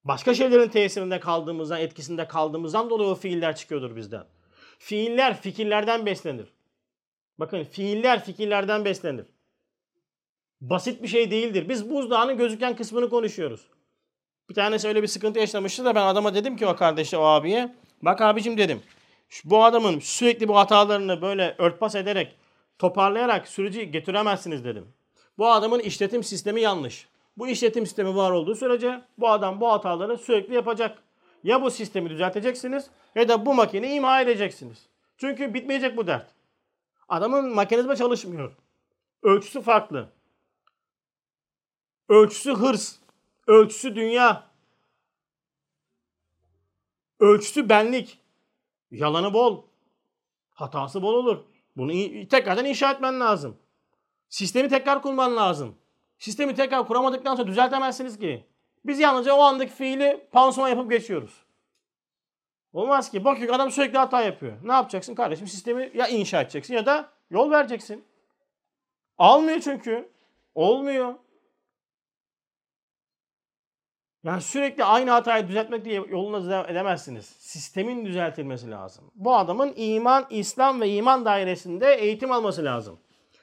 Başka şeylerin tesirinde kaldığımızdan, etkisinde kaldığımızdan dolayı o fiiller çıkıyordur bizden. Fiiller fikirlerden beslenir. Bakın fiiller fikirlerden beslenir. Basit bir şey değildir. Biz buzdağının gözüken kısmını konuşuyoruz. Bir tanesi öyle bir sıkıntı yaşamıştı da ben adama dedim ki o kardeşe o abiye. Bak abicim dedim. Bu adamın sürekli bu hatalarını böyle örtbas ederek toparlayarak süreci getiremezsiniz dedim. Bu adamın işletim sistemi yanlış. Bu işletim sistemi var olduğu sürece bu adam bu hataları sürekli yapacak. Ya bu sistemi düzelteceksiniz ya da bu makineyi imha edeceksiniz. Çünkü bitmeyecek bu dert. Adamın mekanizma çalışmıyor. Ölçüsü farklı. Ölçüsü hırs. Ölçüsü dünya. Ölçüsü benlik. Yalanı bol. Hatası bol olur. Bunu tekrardan inşa etmen lazım. Sistemi tekrar kurman lazım. Sistemi tekrar kuramadıktan sonra düzeltemezsiniz ki. Biz yalnızca o andaki fiili pansuman yapıp geçiyoruz. Olmaz ki. Bakıyor adam sürekli hata yapıyor. Ne yapacaksın kardeşim? Sistemi ya inşa edeceksin ya da yol vereceksin. Almıyor çünkü. Olmuyor. Yani sürekli aynı hatayı düzeltmek diye yoluna edemezsiniz. Sistemin düzeltilmesi lazım. Bu adamın iman, İslam ve iman dairesinde eğitim alması lazım.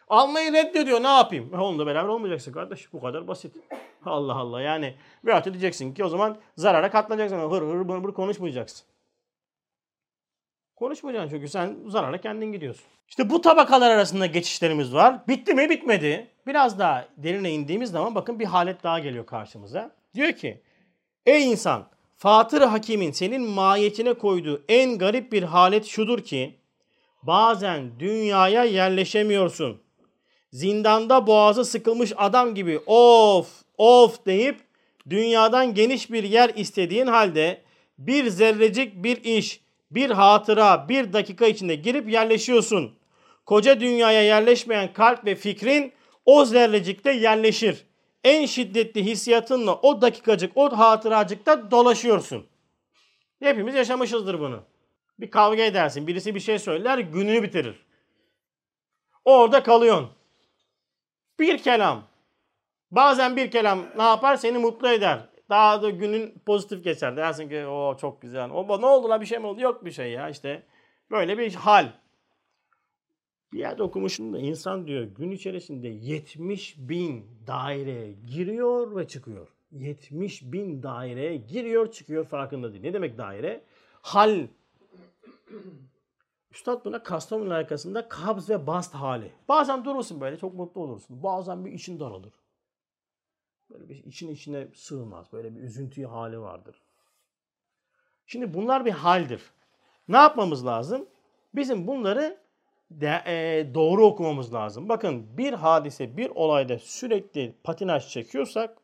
Almayı reddediyor ne yapayım? E onunla beraber olmayacaksın kardeş. Bu kadar basit. Allah Allah yani. Veyahut diyeceksin ki o zaman zarara katlanacaksın. Hır hır bır bır konuşmayacaksın. Konuşmayacaksın çünkü sen zarara kendin gidiyorsun. İşte bu tabakalar arasında geçişlerimiz var. Bitti mi? Bitmedi. Biraz daha derine indiğimiz zaman bakın bir halet daha geliyor karşımıza. Diyor ki Ey insan! Fatır Hakim'in senin mahiyetine koyduğu en garip bir halet şudur ki bazen dünyaya yerleşemiyorsun. Zindanda boğazı sıkılmış adam gibi of of deyip dünyadan geniş bir yer istediğin halde bir zerrecik bir iş, bir hatıra, bir dakika içinde girip yerleşiyorsun. Koca dünyaya yerleşmeyen kalp ve fikrin o zerrecikte yerleşir. En şiddetli hissiyatınla o dakikacık, o hatıracıkta dolaşıyorsun. Hepimiz yaşamışızdır bunu. Bir kavga edersin, birisi bir şey söyler, gününü bitirir. Orada kalıyorsun. Bir kelam. Bazen bir kelam ne yapar? Seni mutlu eder. Daha da günün pozitif geçer. Dersin ki o çok güzel. O ne oldu la bir şey mi oldu? Yok bir şey ya işte. Böyle bir hal. Bir yerde okumuşum da insan diyor gün içerisinde 70 bin daireye giriyor ve çıkıyor. 70 bin daireye giriyor çıkıyor farkında değil. Ne demek daire? Hal. Üstad buna Kastamonu arkasında kabz ve bast hali. Bazen durursun böyle çok mutlu olursun. Bazen bir için daralır. Böyle bir için içine sığmaz. Böyle bir üzüntü hali vardır. Şimdi bunlar bir haldir. Ne yapmamız lazım? Bizim bunları de, e, doğru okumamız lazım. Bakın bir hadise, bir olayda sürekli patinaj çekiyorsak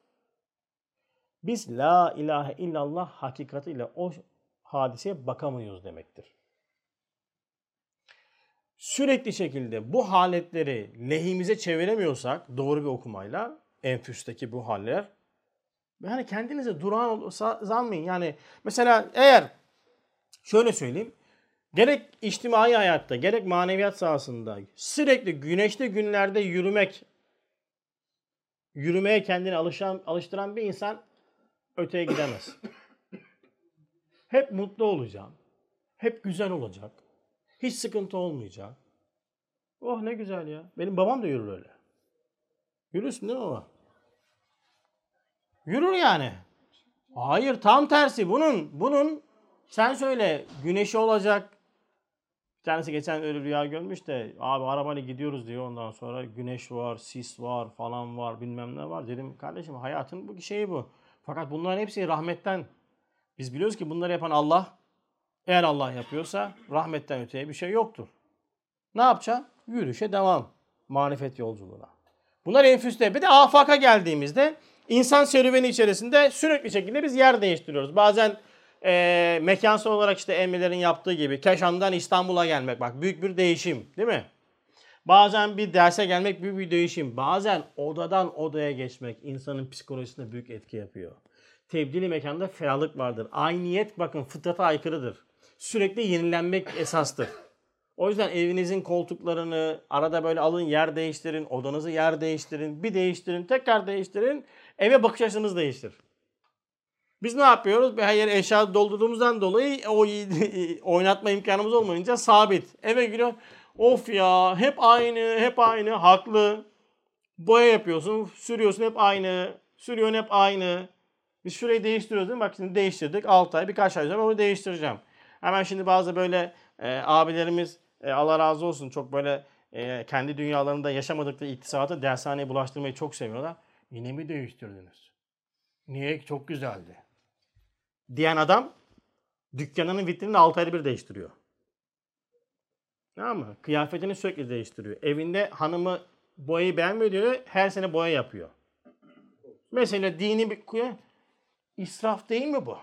biz la ilahe illallah hakikatiyle o hadiseye bakamıyoruz demektir. Sürekli şekilde bu haletleri lehimize çeviremiyorsak doğru bir okumayla enfüsteki bu haller yani kendinize durağan zanmayın. Yani mesela eğer şöyle söyleyeyim Gerek içtimai hayatta, gerek maneviyat sahasında sürekli güneşli günlerde yürümek, yürümeye kendini alışan, alıştıran bir insan öteye gidemez. Hep mutlu olacağım. Hep güzel olacak. Hiç sıkıntı olmayacak. Oh ne güzel ya. Benim babam da yürür öyle. Yürürsün değil mi baba? Yürür yani. Hayır tam tersi. Bunun bunun sen söyle güneşi olacak, tanesi geçen öyle rüya görmüş de abi arabayla gidiyoruz diyor ondan sonra güneş var, sis var falan var bilmem ne var. Dedim kardeşim hayatın bu şeyi bu. Fakat bunların hepsi rahmetten. Biz biliyoruz ki bunları yapan Allah. Eğer Allah yapıyorsa rahmetten öteye bir şey yoktur. Ne yapacağım? Yürüyüşe devam. Marifet yolculuğuna. Bunlar enfüste. Bir de afaka geldiğimizde insan serüveni içerisinde sürekli şekilde biz yer değiştiriyoruz. Bazen e, mekansal olarak işte emmilerin yaptığı gibi Keşan'dan İstanbul'a gelmek bak büyük bir değişim değil mi? Bazen bir derse gelmek büyük bir değişim. Bazen odadan odaya geçmek insanın psikolojisine büyük etki yapıyor. Tebdili mekanda ferahlık vardır. Ayniyet bakın fıtrata aykırıdır. Sürekli yenilenmek esastır. O yüzden evinizin koltuklarını arada böyle alın yer değiştirin, odanızı yer değiştirin, bir değiştirin, tekrar değiştirin. Eve bakış açınız değiştir. Biz ne yapıyoruz? Bir hayır eşya doldurduğumuzdan dolayı o oynatma imkanımız olmayınca sabit. Eve giriyor. Of ya hep aynı, hep aynı, haklı. Boya yapıyorsun, sürüyorsun hep aynı. Sürüyorsun hep aynı. Biz şurayı değiştiriyoruz değil mi? Bak şimdi değiştirdik. 6 ay, birkaç ay sonra onu değiştireceğim. Hemen şimdi bazı böyle e, abilerimiz e, Allah razı olsun çok böyle e, kendi dünyalarında yaşamadıkları iktisatı dershaneye bulaştırmayı çok seviyorlar. Yine mi değiştirdiniz? Niye? Çok güzeldi diyen adam dükkanının vitrinini 6 ayda bir değiştiriyor. Tamam mı? Kıyafetini sürekli değiştiriyor. Evinde hanımı boyayı beğenmiyor diyor. Her sene boya yapıyor. Mesela dini bir kuya israf değil mi bu?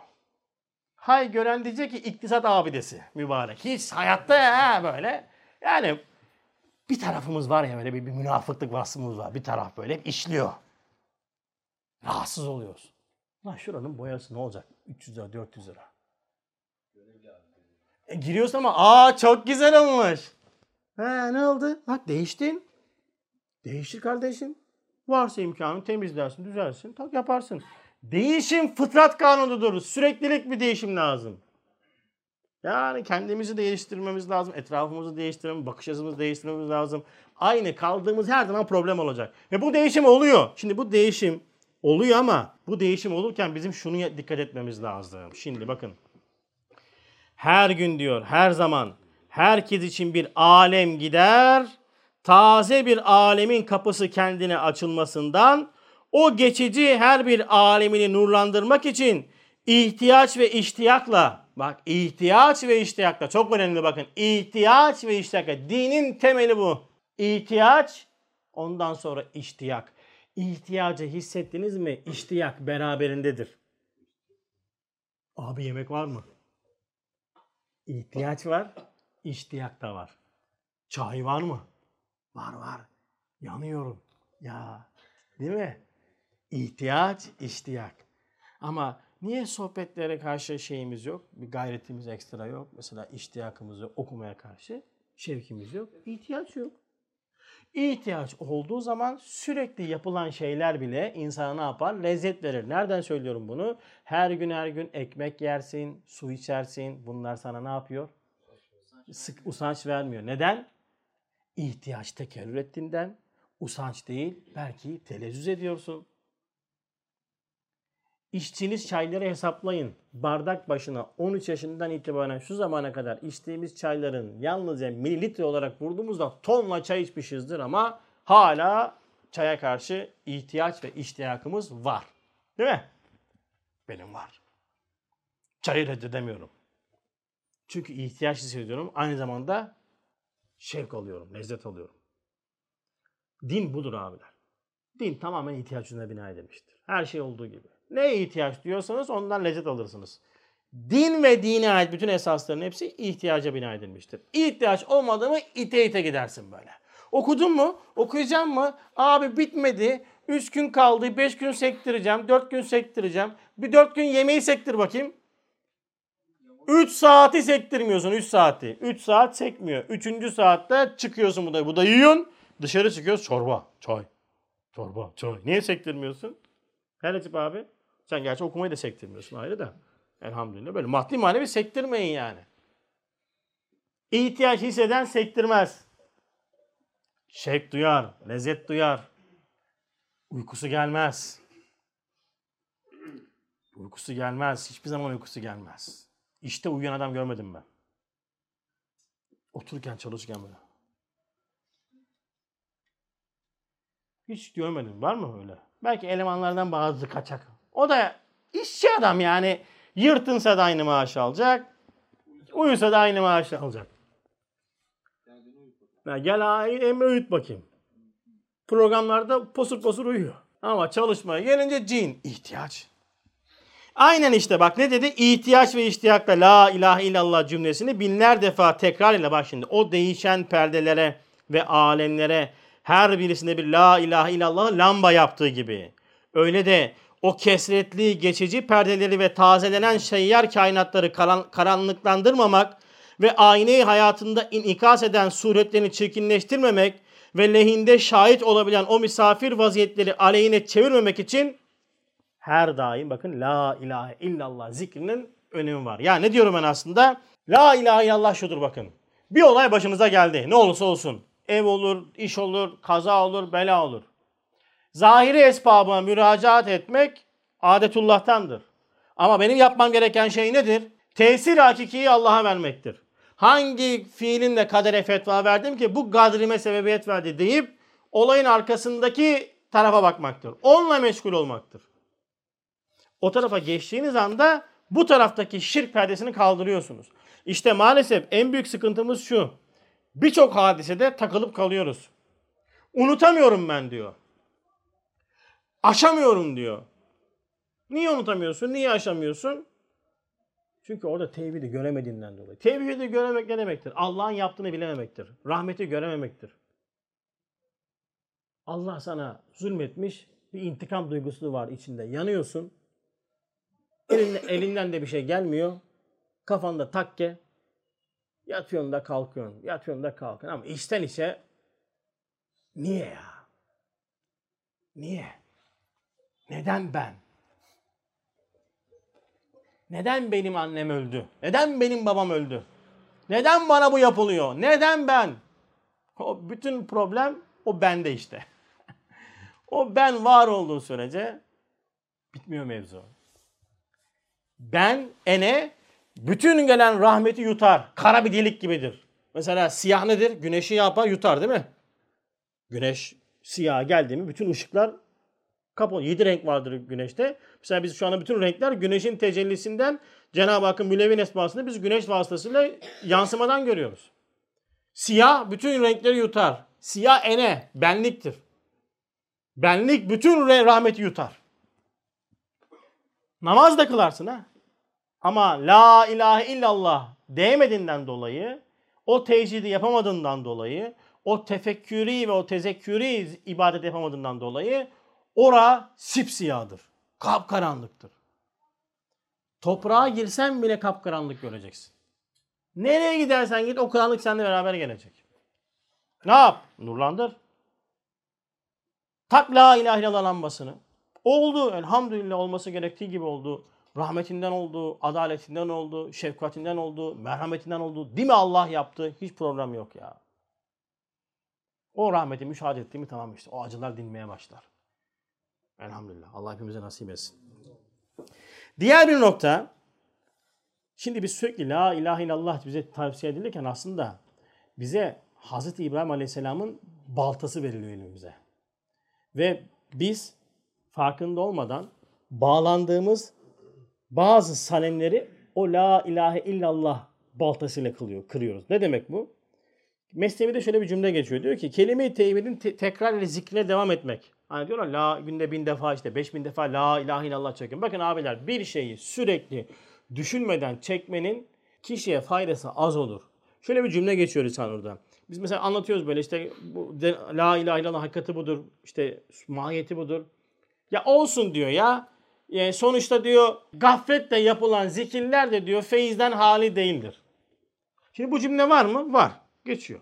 Hay gören diyecek ki iktisat abidesi mübarek. Hiç hayatta ya böyle. Yani bir tarafımız var ya böyle bir, bir münafıklık vasfımız var. Bir taraf böyle işliyor. Rahatsız oluyoruz. Lan şuranın boyası ne olacak? 300 lira, 400 lira. E, giriyorsun ama aa çok güzel olmuş. He ne oldu? Bak değiştin. Değiştir kardeşim. Varsa imkanı temizlersin, düzelsin, tak yaparsın. Değişim fıtrat kanunudur. Süreklilik bir değişim lazım. Yani kendimizi değiştirmemiz lazım. Etrafımızı değiştirmemiz, bakış açımızı değiştirmemiz lazım. Aynı kaldığımız her zaman problem olacak. Ve bu değişim oluyor. Şimdi bu değişim oluyor ama bu değişim olurken bizim şunu dikkat etmemiz lazım. Şimdi bakın. Her gün diyor, her zaman herkes için bir alem gider. Taze bir alemin kapısı kendine açılmasından o geçici her bir alemini nurlandırmak için ihtiyaç ve iştiyakla bak ihtiyaç ve iştiyakla çok önemli bakın ihtiyaç ve iştiyakla dinin temeli bu. İhtiyaç ondan sonra iştiyak. İhtiyacı hissettiniz mi? İştiyak beraberindedir. Abi yemek var mı? İhtiyaç var, iştiyak da var. Çay var mı? Var var. Yanıyorum. Ya değil mi? İhtiyaç, iştiyak. Ama niye sohbetlere karşı şeyimiz yok? Bir gayretimiz ekstra yok. Mesela iştiyakımız yok. Okumaya karşı şevkimiz yok. İhtiyaç yok. İhtiyaç olduğu zaman sürekli yapılan şeyler bile insana ne yapar? Lezzet verir. Nereden söylüyorum bunu? Her gün her gün ekmek yersin, su içersin. Bunlar sana ne yapıyor? Sık usanç vermiyor. Neden? İhtiyaç tekerrür ettiğinden usanç değil, belki telezzüz ediyorsun. İçtiğiniz çayları hesaplayın. Bardak başına 13 yaşından itibaren şu zamana kadar içtiğimiz çayların yalnızca mililitre olarak vurduğumuzda tonla çay içmişizdir ama hala çaya karşı ihtiyaç ve iştiyakımız var. Değil mi? Benim var. Çayı reddedemiyorum. Çünkü ihtiyaç hissediyorum. Aynı zamanda şevk alıyorum, lezzet alıyorum. Din budur abiler. Din tamamen ihtiyaç üzerine bina edilmiştir. Her şey olduğu gibi. Ne ihtiyaç diyorsanız ondan lezzet alırsınız. Din ve dine ait bütün esasların hepsi ihtiyaca bina edilmiştir. İhtiyaç olmadı mı ite ite gidersin böyle. Okudun mu? Okuyacağım mı? Abi bitmedi. 3 gün kaldı. 5 gün sektireceğim. 4 gün sektireceğim. Bir 4 gün yemeği sektir bakayım. 3 saati sektirmiyorsun 3 saati. 3 saat sekmiyor. 3. saatte çıkıyorsun bu da. Bu da yiyorsun. Dışarı çıkıyoruz çorba, çay. Çorba, çay. Niye sektirmiyorsun? Her açıp abi. Sen gerçi okumayı da sektirmiyorsun ayrı da. Elhamdülillah böyle maddi manevi sektirmeyin yani. İhtiyaç hisseden sektirmez. Şevk duyar, lezzet duyar. Uykusu gelmez. Uykusu gelmez. Hiçbir zaman uykusu gelmez. İşte uyuyan adam görmedim ben. Otururken çalışırken böyle. Hiç görmedim. Var mı öyle? Belki elemanlardan bazı kaçak. O da işçi adam yani. Yırtınsa da aynı maaş alacak. Uyusa da aynı maaş alacak. Ya gel Emre uyut bakayım. Programlarda posur posur uyuyor. Ama çalışmaya gelince cin ihtiyaç. Aynen işte bak ne dedi? İhtiyaç ve iştiyakla la ilahe illallah cümlesini binler defa tekrar ile bak şimdi. O değişen perdelere ve alemlere her birisinde bir la ilahe illallah lamba yaptığı gibi. Öyle de o kesretli geçici perdeleri ve tazelenen seyyar kainatları karan, karanlıklandırmamak ve ayneyi hayatında inikas eden suretlerini çirkinleştirmemek ve lehinde şahit olabilen o misafir vaziyetleri aleyhine çevirmemek için her daim bakın la ilahe illallah zikrinin önemi var. Ya ne diyorum ben aslında? La ilahe illallah şudur bakın. Bir olay başımıza geldi. Ne olursa olsun. Ev olur, iş olur, kaza olur, bela olur. Zahiri esbaba müracaat etmek adetullah'tandır. Ama benim yapmam gereken şey nedir? Tesir hakikiyi Allah'a vermektir. Hangi fiilinle kadere fetva verdim ki bu gadrime sebebiyet verdi deyip olayın arkasındaki tarafa bakmaktır. Onunla meşgul olmaktır. O tarafa geçtiğiniz anda bu taraftaki şirk perdesini kaldırıyorsunuz. İşte maalesef en büyük sıkıntımız şu. Birçok hadisede takılıp kalıyoruz. Unutamıyorum ben diyor. Aşamıyorum diyor. Niye unutamıyorsun? Niye aşamıyorsun? Çünkü orada tevhidi göremediğinden dolayı. Tevhidi göremek ne demektir? Allah'ın yaptığını bilememektir. Rahmeti görememektir. Allah sana zulmetmiş, bir intikam duygusu var içinde. Yanıyorsun. Elinden, elinden de bir şey gelmiyor. Kafanda takke. Yatıyorsun da kalkıyorsun. Yatıyorsun da kalkıyorsun. Ama içten içe niye ya? Niye? Neden ben? Neden benim annem öldü? Neden benim babam öldü? Neden bana bu yapılıyor? Neden ben? O bütün problem o bende işte. o ben var olduğu sürece bitmiyor mevzu. Ben ene bütün gelen rahmeti yutar. Kara bir delik gibidir. Mesela siyah nedir? Güneşi yapar yutar değil mi? Güneş siyah geldi mi bütün ışıklar kapalı. Yedi renk vardır güneşte. Mesela biz şu anda bütün renkler güneşin tecellisinden Cenab-ı Hakk'ın mülevin esmasını biz güneş vasıtasıyla yansımadan görüyoruz. Siyah bütün renkleri yutar. Siyah ene, benliktir. Benlik bütün rahmeti yutar. Namaz da kılarsın ha. Ama la ilahe illallah diyemediğinden dolayı, o tecidi yapamadığından dolayı, o tefekkürü ve o tezekkürü ibadet yapamadığından dolayı ora sipsiyahdır. Kapkaranlıktır. Toprağa girsen bile kapkaranlık göreceksin. Nereye gidersen git o karanlık seninle beraber gelecek. Ne yap? Nurlandır. Tak la ilahe illallah lambasını. Oldu. Elhamdülillah olması gerektiği gibi oldu. Rahmetinden oldu, adaletinden oldu, şefkatinden oldu, merhametinden oldu. Değil mi Allah yaptı? Hiç problem yok ya. O rahmeti müşahede ettiğimi tamam işte. O acılar dinmeye başlar. Elhamdülillah. Allah hepimize nasip etsin. Diğer bir nokta. Şimdi biz sürekli la ilahe illallah bize tavsiye edilirken aslında bize Hazreti İbrahim Aleyhisselam'ın baltası veriliyor elimize. Ve biz farkında olmadan bağlandığımız bazı sanemleri o la ilahe illallah baltasıyla kılıyor, kırıyoruz. Ne demek bu? Mesnevi'de şöyle bir cümle geçiyor. Diyor ki kelime-i tevhidin te- tekrar ile zikrine devam etmek. Hani diyorlar la günde bin defa işte beş bin defa la ilahe illallah çekin. Bakın abiler bir şeyi sürekli düşünmeden çekmenin kişiye faydası az olur. Şöyle bir cümle geçiyor insan orada. Biz mesela anlatıyoruz böyle işte bu de, la ilahe illallah hakikati budur. işte mahiyeti budur. Ya olsun diyor ya. E, sonuçta diyor gafletle yapılan zikirler de diyor feyizden hali değildir. Şimdi bu cümle var mı? Var. Geçiyor.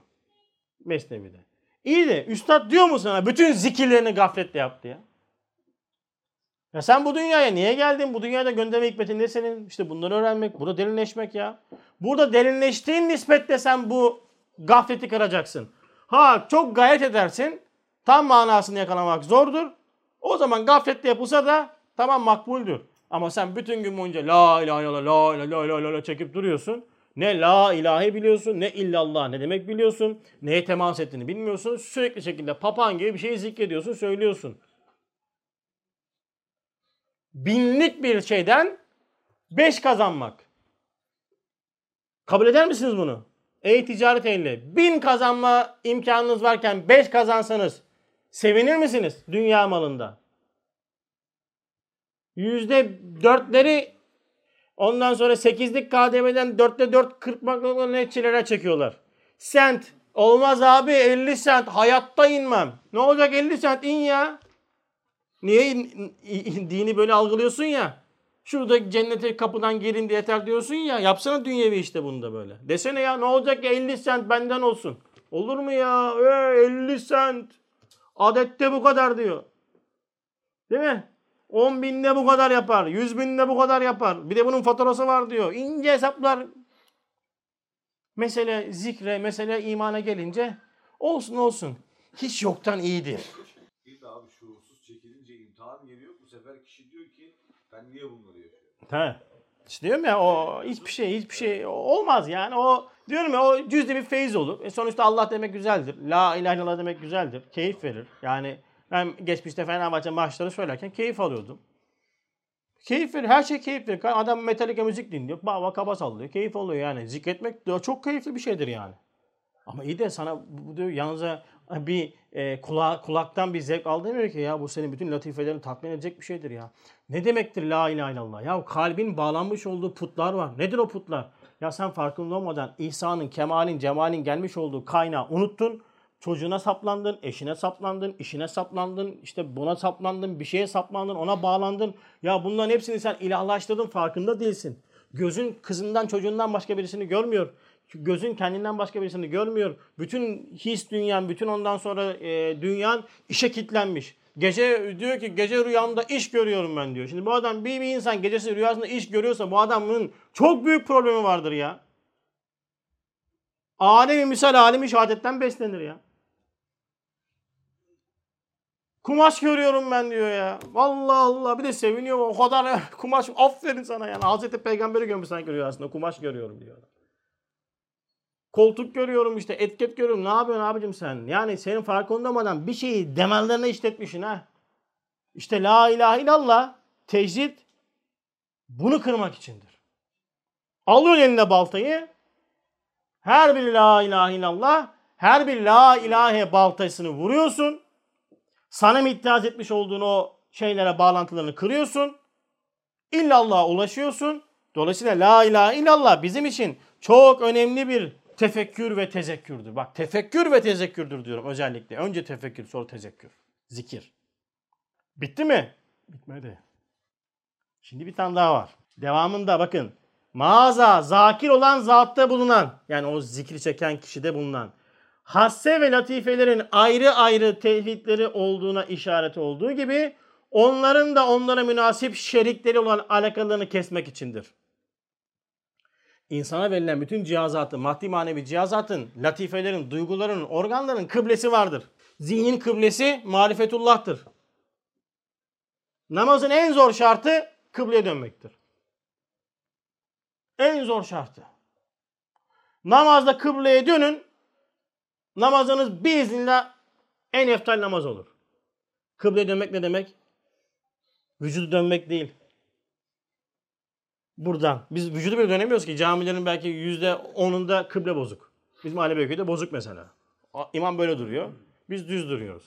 Mesnevi'de. İyi de üstad diyor mu sana bütün zikirlerini gafletle yaptı ya? Ya sen bu dünyaya niye geldin? Bu dünyada gönderme hikmetin ne senin? İşte bunları öğrenmek, burada derinleşmek ya. Burada derinleştiğin nispetle sen bu gafleti kıracaksın. Ha çok gayret edersin. Tam manasını yakalamak zordur. O zaman gafletle yapılsa da tamam makbuldür. Ama sen bütün gün boyunca la ilahe illallah, la ilahe la ilahe la çekip duruyorsun. Ne la ilahe biliyorsun, ne illallah ne demek biliyorsun, neye temas ettiğini bilmiyorsun. Sürekli şekilde papağan gibi bir şey zikrediyorsun, söylüyorsun. Binlik bir şeyden beş kazanmak. Kabul eder misiniz bunu? Ey ticaret ehli, bin kazanma imkanınız varken beş kazansanız sevinir misiniz dünya malında? Yüzde dörtleri ondan sonra sekizlik KDV'den dörtte dört kırpmakla netçilere çekiyorlar. Sent. Olmaz abi 50 sent. Hayatta inmem. Ne olacak 50 sent in ya. Niye in, in, dini böyle algılıyorsun ya? Şurada cennete kapıdan girin diye yeter diyorsun ya. Yapsana dünyevi işte bunu da böyle. Desene ya ne olacak ya 50 sent benden olsun. Olur mu ya? Ee, 50 sent. Adette bu kadar diyor. Değil mi? 10 binde bu kadar yapar. 100 binde bu kadar yapar. Bir de bunun faturası var diyor. İnce hesaplar. Mesele zikre, mesele imana gelince olsun olsun. Hiç yoktan iyidir. Bir de abi şuursuz çekilince imtihan geliyor. Bu sefer kişi diyor ki ben niye bunları yaşıyorum? He. İşte diyorum ya o hiçbir şey hiçbir şey olmaz yani o diyorum ya o cüzde bir feyiz olur. E sonuçta Allah demek güzeldir. La ilahe illallah demek güzeldir. Keyif verir. Yani ben geçmişte Fenerbahçe maçları söylerken keyif alıyordum. Keyif verir. Her şey keyif verir. Adam Metallica müzik dinliyor. Baba kaba sallıyor. Keyif oluyor yani. Zikretmek çok keyifli bir şeydir yani. Ama iyi de sana bu diyor yalnızca bir e, kula, kulaktan bir zevk al demiyor ki ya bu senin bütün latifelerini tatmin edecek bir şeydir ya. Ne demektir la ilahe illallah? Ya kalbin bağlanmış olduğu putlar var. Nedir o putlar? Ya sen farkında olmadan İsa'nın, kemalin, cemalin gelmiş olduğu kaynağı unuttun. Çocuğuna saplandın, eşine saplandın, işine saplandın, işte buna saplandın, bir şeye saplandın, ona bağlandın. Ya bunların hepsini sen ilahlaştırdın farkında değilsin. Gözün kızından çocuğundan başka birisini görmüyor. Gözün kendinden başka birisini görmüyor. Bütün his dünyan, bütün ondan sonra e, dünyan işe kitlenmiş. Gece diyor ki gece rüyamda iş görüyorum ben diyor. Şimdi bu adam bir, bir insan gecesi rüyasında iş görüyorsa bu adamın çok büyük problemi vardır ya. Alemi misal alemi şehadetten beslenir ya. Kumaş görüyorum ben diyor ya. Allah Allah bir de seviniyor o kadar kumaş aferin sana yani. Hazreti Peygamberi görmüş sanki rüyasında kumaş görüyorum diyor. Koltuk görüyorum işte etiket görüyorum. Ne yapıyorsun abicim sen? Yani senin farkında olmadan bir şeyi demellerine işletmişsin ha. İşte la ilahe illallah tecrid bunu kırmak içindir. Alıyorsun eline baltayı. Her bir la ilahe illallah her bir la ilahe baltasını vuruyorsun. Sana mı itiraz etmiş olduğun o şeylere bağlantılarını kırıyorsun. İllallah'a ulaşıyorsun. Dolayısıyla la ilahe illallah bizim için çok önemli bir tefekkür ve tezekkürdür. Bak tefekkür ve tezekkürdür diyorum özellikle. Önce tefekkür sonra tezekkür. Zikir. Bitti mi? Bitmedi. Şimdi bir tane daha var. Devamında bakın. Mağaza, zakir olan zatta bulunan, yani o zikri çeken kişide bulunan, hasse ve latifelerin ayrı ayrı tevhidleri olduğuna işaret olduğu gibi, onların da onlara münasip şerikleri olan alakalarını kesmek içindir. İnsana verilen bütün cihazatın, maddi manevi cihazatın, latifelerin, duyguların, organların kıblesi vardır. Zihnin kıblesi marifetullah'tır. Namazın en zor şartı kıbleye dönmektir. En zor şartı. Namazda kıbleye dönün. Namazınız biiznillah en eftal namaz olur. Kıbleye dönmek ne demek? Vücudu dönmek değil. Buradan. Biz vücudu bile dönemiyoruz ki. Camilerin belki yüzde onunda kıble bozuk. Bizim Alebeköy'de bozuk mesela. İmam böyle duruyor. Biz düz duruyoruz.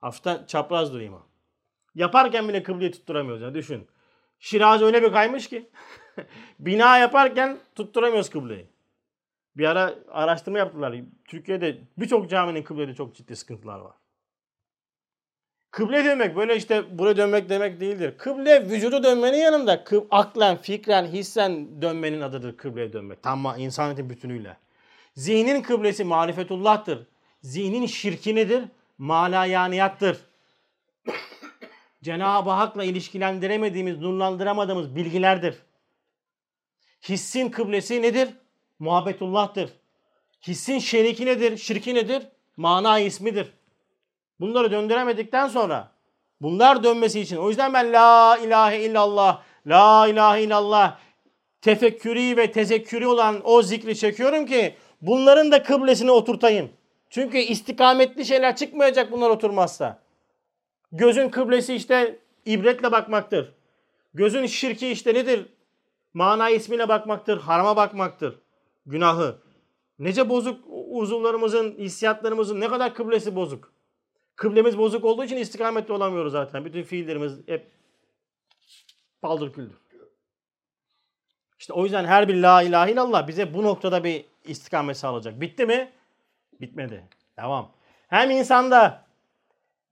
Hafiften çapraz duruyor imam. Yaparken bile kıbleyi tutturamıyoruz. Yani düşün. Şiraz öyle bir kaymış ki. bina yaparken tutturamıyoruz kıbleyi. Bir ara araştırma yaptılar. Türkiye'de birçok caminin kıblede çok ciddi sıkıntılar var. Kıble demek böyle işte buraya dönmek demek değildir. Kıble vücudu dönmenin yanında kıb, aklen, fikren, hissen dönmenin adıdır kıbleye dönmek. Tamam insaniyetin bütünüyle. Zihnin kıblesi marifetullah'tır. Zihnin şirki nedir? Malayaniyattır. Cenab-ı Hak'la ilişkilendiremediğimiz, nurlandıramadığımız bilgilerdir. Hissin kıblesi nedir? Muhabbetullah'tır. Hissin şeriki nedir? Şirki nedir? Mana ismidir. Bunları döndüremedikten sonra bunlar dönmesi için o yüzden ben la ilahe illallah, la ilahe illallah tefekkürü ve tezekkürü olan o zikri çekiyorum ki bunların da kıblesini oturtayım. Çünkü istikametli şeyler çıkmayacak bunlar oturmazsa. Gözün kıblesi işte ibretle bakmaktır. Gözün şirki işte nedir? Mana ismiyle bakmaktır, harama bakmaktır. Günahı. Nece bozuk uzuvlarımızın, hissiyatlarımızın ne kadar kıblesi bozuk. Kıblemiz bozuk olduğu için istikametli olamıyoruz zaten. Bütün fiillerimiz hep paldır küldür. İşte o yüzden her bir la ilahe illallah bize bu noktada bir istikamet sağlayacak. Bitti mi? Bitmedi. Devam. Hem insanda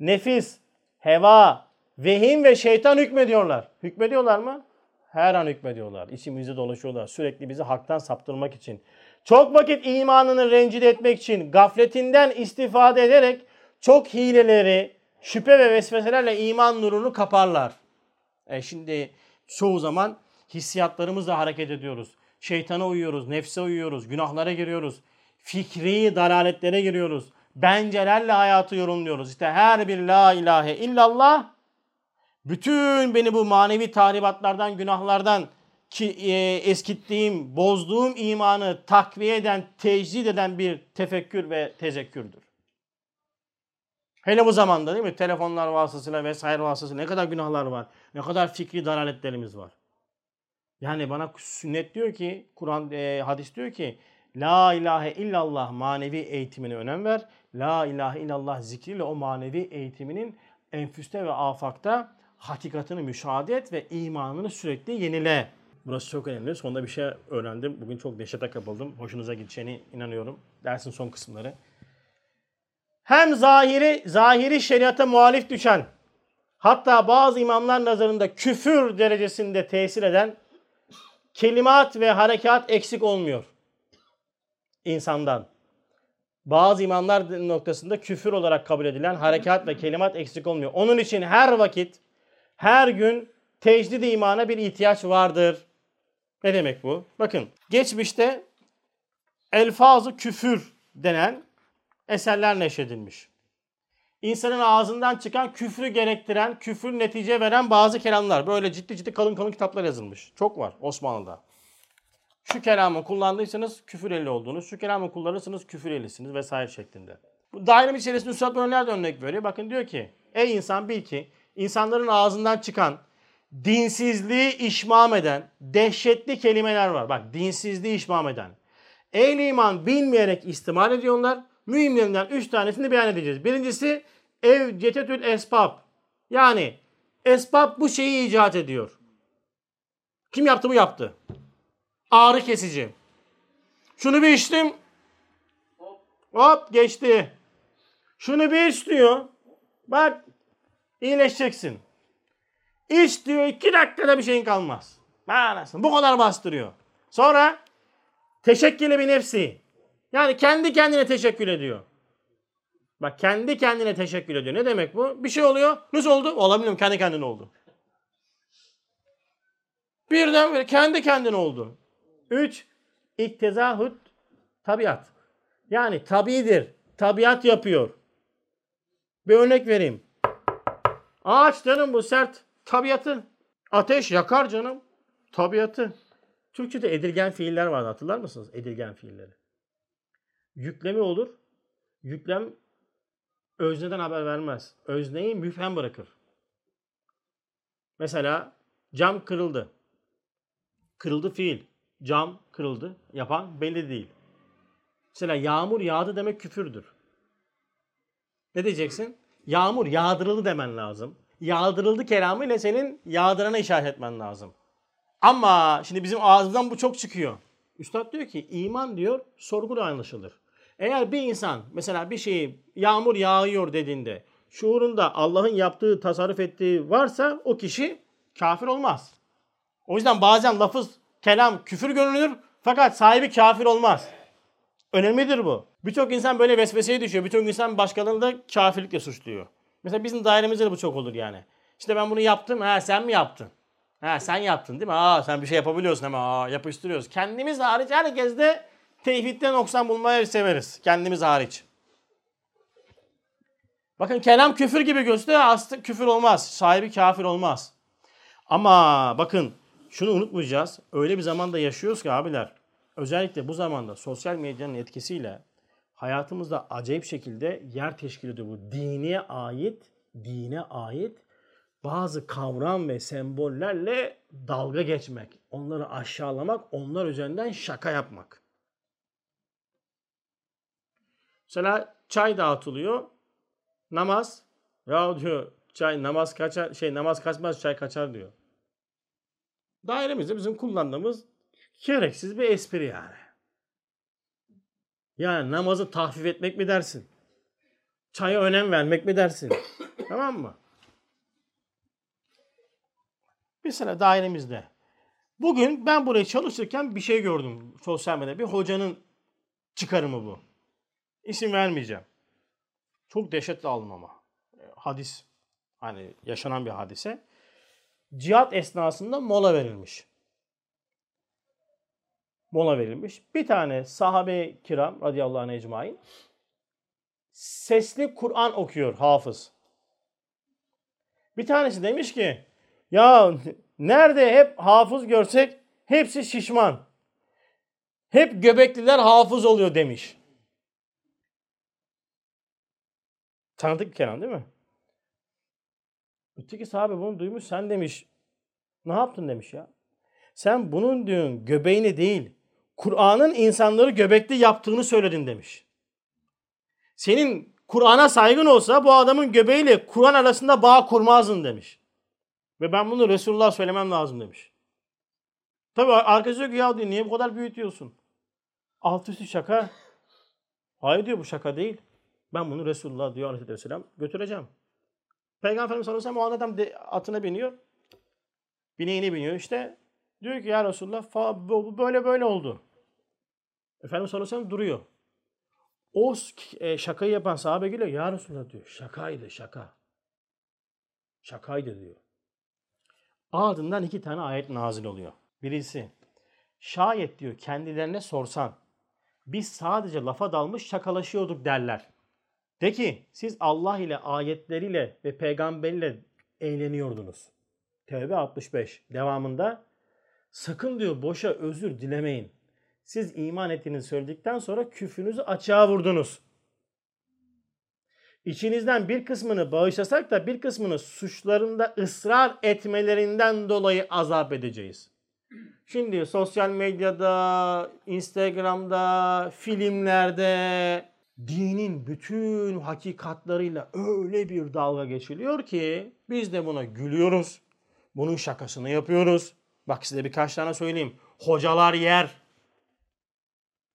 nefis, heva, vehim ve şeytan hükmediyorlar. Hükmediyorlar mı? Her an hükmediyorlar. İçimizde dolaşıyorlar. Sürekli bizi haktan saptırmak için. Çok vakit imanını rencide etmek için gafletinden istifade ederek çok hileleri, şüphe ve vesveselerle iman nurunu kaparlar. E şimdi çoğu zaman hissiyatlarımızla hareket ediyoruz. Şeytana uyuyoruz, nefse uyuyoruz, günahlara giriyoruz. Fikri dalaletlere giriyoruz. Bencelerle hayatı yorumluyoruz. İşte her bir la ilahe illallah bütün beni bu manevi tahribatlardan, günahlardan ki e, eskittiğim, bozduğum imanı takviye eden, tecdid eden bir tefekkür ve tezekkürdür. Hele bu zamanda değil mi? Telefonlar vasıtasıyla vesaire vasıtasıyla ne kadar günahlar var. Ne kadar fikri dalaletlerimiz var. Yani bana sünnet diyor ki, Kur'an, e, hadis diyor ki La ilahe illallah manevi eğitimine önem ver. La ilahe illallah zikriyle o manevi eğitiminin enfüste ve afakta hakikatini müşahede et ve imanını sürekli yenile. Burası çok önemli. Sonunda bir şey öğrendim. Bugün çok neşete kapıldım. Hoşunuza gideceğine inanıyorum. Dersin son kısımları. Hem zahiri zahiri şeriata muhalif düşen hatta bazı imamlar nazarında küfür derecesinde tesir eden kelimat ve harekat eksik olmuyor insandan. Bazı imamlar noktasında küfür olarak kabul edilen harekat ve kelimat eksik olmuyor. Onun için her vakit, her gün tecdid imana bir ihtiyaç vardır. Ne demek bu? Bakın geçmişte elfazı küfür denen eserler neşredilmiş. İnsanın ağzından çıkan küfrü gerektiren, küfür netice veren bazı kelamlar. Böyle ciddi ciddi kalın kalın kitaplar yazılmış. Çok var Osmanlı'da. Şu kelamı kullandıysanız küfür eli olduğunuz, şu kelamı kullanırsanız küfür elisiniz vesaire şeklinde. Bu daire içerisinde Üstad Öner de örnek veriyor. Bakın diyor ki, ey insan bil ki insanların ağzından çıkan dinsizliği işmam eden dehşetli kelimeler var. Bak dinsizliği işmam eden. Ehli iman bilmeyerek istimal ediyorlar. Mühimlerinden üç tanesini beyan edeceğiz. Birincisi ev cetetül esbab. Yani esbab bu şeyi icat ediyor. Kim yaptı bu yaptı. Ağrı kesici. Şunu bir içtim. Hop geçti. Şunu bir iç. Bak iyileşeceksin. İç diyor iki dakikada bir şeyin kalmaz. Anasını bu kadar bastırıyor. Sonra teşekküle bir nefsi. Yani kendi kendine teşekkür ediyor. Bak kendi kendine teşekkür ediyor. Ne demek bu? Bir şey oluyor. Nasıl oldu? Olabilirim kendi kendine oldu. Birden kendi kendine oldu. Üç, iktezahut tabiat. Yani tabidir. Tabiat yapıyor. Bir örnek vereyim. Ağaç canım bu sert. Tabiatı. Ateş yakar canım. Tabiatı. Türkçe'de edilgen fiiller vardı hatırlar mısınız? Edilgen fiilleri. Yükleme olur. Yüklem özneden haber vermez. Özneyi müfhem bırakır. Mesela cam kırıldı. Kırıldı fiil. Cam kırıldı. Yapan belli değil. Mesela yağmur yağdı demek küfürdür. Ne diyeceksin? Yağmur yağdırıldı demen lazım. Yağdırıldı kelamıyla senin yağdırana işaret etmen lazım. Ama şimdi bizim ağzımızdan bu çok çıkıyor. Üstad diyor ki iman diyor sorguyla anlaşılır. Eğer bir insan mesela bir şeyi yağmur yağıyor dediğinde şuurunda Allah'ın yaptığı, tasarruf ettiği varsa o kişi kafir olmaz. O yüzden bazen lafız, kelam küfür görünür fakat sahibi kafir olmaz. Önemlidir bu. Birçok insan böyle vesveseye düşüyor. Birçok insan başkalarını da kafirlikle suçluyor. Mesela bizim dairemizde de bu çok olur yani. İşte ben bunu yaptım. Ha sen mi yaptın? Ha sen yaptın değil mi? Aa sen bir şey yapabiliyorsun ama aa, yapıştırıyoruz. Kendimiz hariç herkes de tevhidden noksan bulmayı severiz. Kendimiz hariç. Bakın kelam küfür gibi gösteriyor. Aslında küfür olmaz. Sahibi kafir olmaz. Ama bakın şunu unutmayacağız. Öyle bir zamanda yaşıyoruz ki abiler. Özellikle bu zamanda sosyal medyanın etkisiyle hayatımızda acayip şekilde yer teşkil ediyor bu dine ait, dine ait bazı kavram ve sembollerle dalga geçmek, onları aşağılamak, onlar üzerinden şaka yapmak. Mesela çay dağıtılıyor. Namaz. Ya diyor çay namaz kaçar şey namaz kaçmaz çay kaçar diyor. Dairemizde bizim kullandığımız gereksiz bir espri yani. Yani namazı tahfif etmek mi dersin? Çaya önem vermek mi dersin? tamam mı? Mesela dairemizde. Bugün ben buraya çalışırken bir şey gördüm sosyal medyada. Bir hocanın çıkarımı bu. İsim vermeyeceğim. Çok dehşetle aldım ama. E, hadis. Hani yaşanan bir hadise. Cihat esnasında mola verilmiş. Mola verilmiş. Bir tane sahabe kiram radıyallahu anh ecmain sesli Kur'an okuyor hafız. Bir tanesi demiş ki ya nerede hep hafız görsek hepsi şişman. Hep göbekliler hafız oluyor demiş. Tanıdık bir kelam değil mi? Öteki sahabe bunu duymuş sen demiş. Ne yaptın demiş ya. Sen bunun diyorsun göbeğini değil Kur'an'ın insanları göbekli yaptığını söyledin demiş. Senin Kur'an'a saygın olsa bu adamın göbeğiyle Kur'an arasında bağ kurmazdın demiş. Ve ben bunu Resulullah söylemem lazım demiş. Tabi arkadaşı diyor ki ya diyor, niye bu kadar büyütüyorsun? Alt üstü şaka. Hayır diyor bu şaka değil. Ben bunu Resulullah diyor aleyhisselam götüreceğim. Peygamber Efendimiz sallallahu aleyhi ve sellem o adam atına biniyor. Bineğine biniyor işte. Diyor ki ya Resulullah bu böyle böyle oldu. Efendimiz sallallahu aleyhi duruyor. O e, şakayı yapan sahabe geliyor. Ya Resulullah diyor. Şakaydı şaka. Şakaydı diyor. Ardından iki tane ayet nazil oluyor. Birisi şayet diyor kendilerine sorsan biz sadece lafa dalmış şakalaşıyorduk derler. De ki siz Allah ile ayetleriyle ve peygamberiyle eğleniyordunuz. Tevbe 65 devamında sakın diyor boşa özür dilemeyin. Siz iman ettiğinizi söyledikten sonra küfrünüzü açığa vurdunuz. İçinizden bir kısmını bağışlasak da bir kısmını suçlarında ısrar etmelerinden dolayı azap edeceğiz. Şimdi sosyal medyada, Instagram'da, filmlerde dinin bütün hakikatlarıyla öyle bir dalga geçiliyor ki biz de buna gülüyoruz. Bunun şakasını yapıyoruz. Bak size birkaç tane söyleyeyim. Hocalar yer.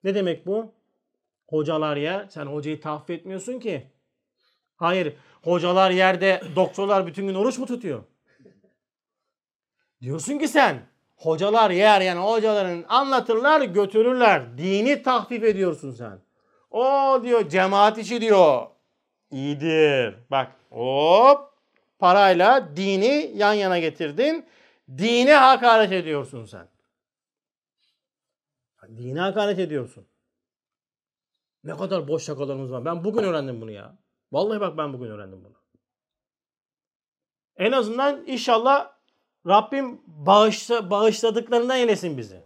Ne demek bu? Hocalar yer. Sen hocayı tahfiye etmiyorsun ki. Hayır. Hocalar yerde doktorlar bütün gün oruç mu tutuyor? Diyorsun ki sen hocalar yer yani hocaların anlatırlar götürürler. Dini tahfif ediyorsun sen. O diyor cemaat işi diyor. İyidir. Bak hop parayla dini yan yana getirdin. Dine hakaret ediyorsun sen. Dine hakaret ediyorsun. Ne kadar boş şakalarımız var. Ben bugün öğrendim bunu ya. Vallahi bak ben bugün öğrendim bunu. En azından inşallah Rabbim bağışla, bağışladıklarından eylesin bizi.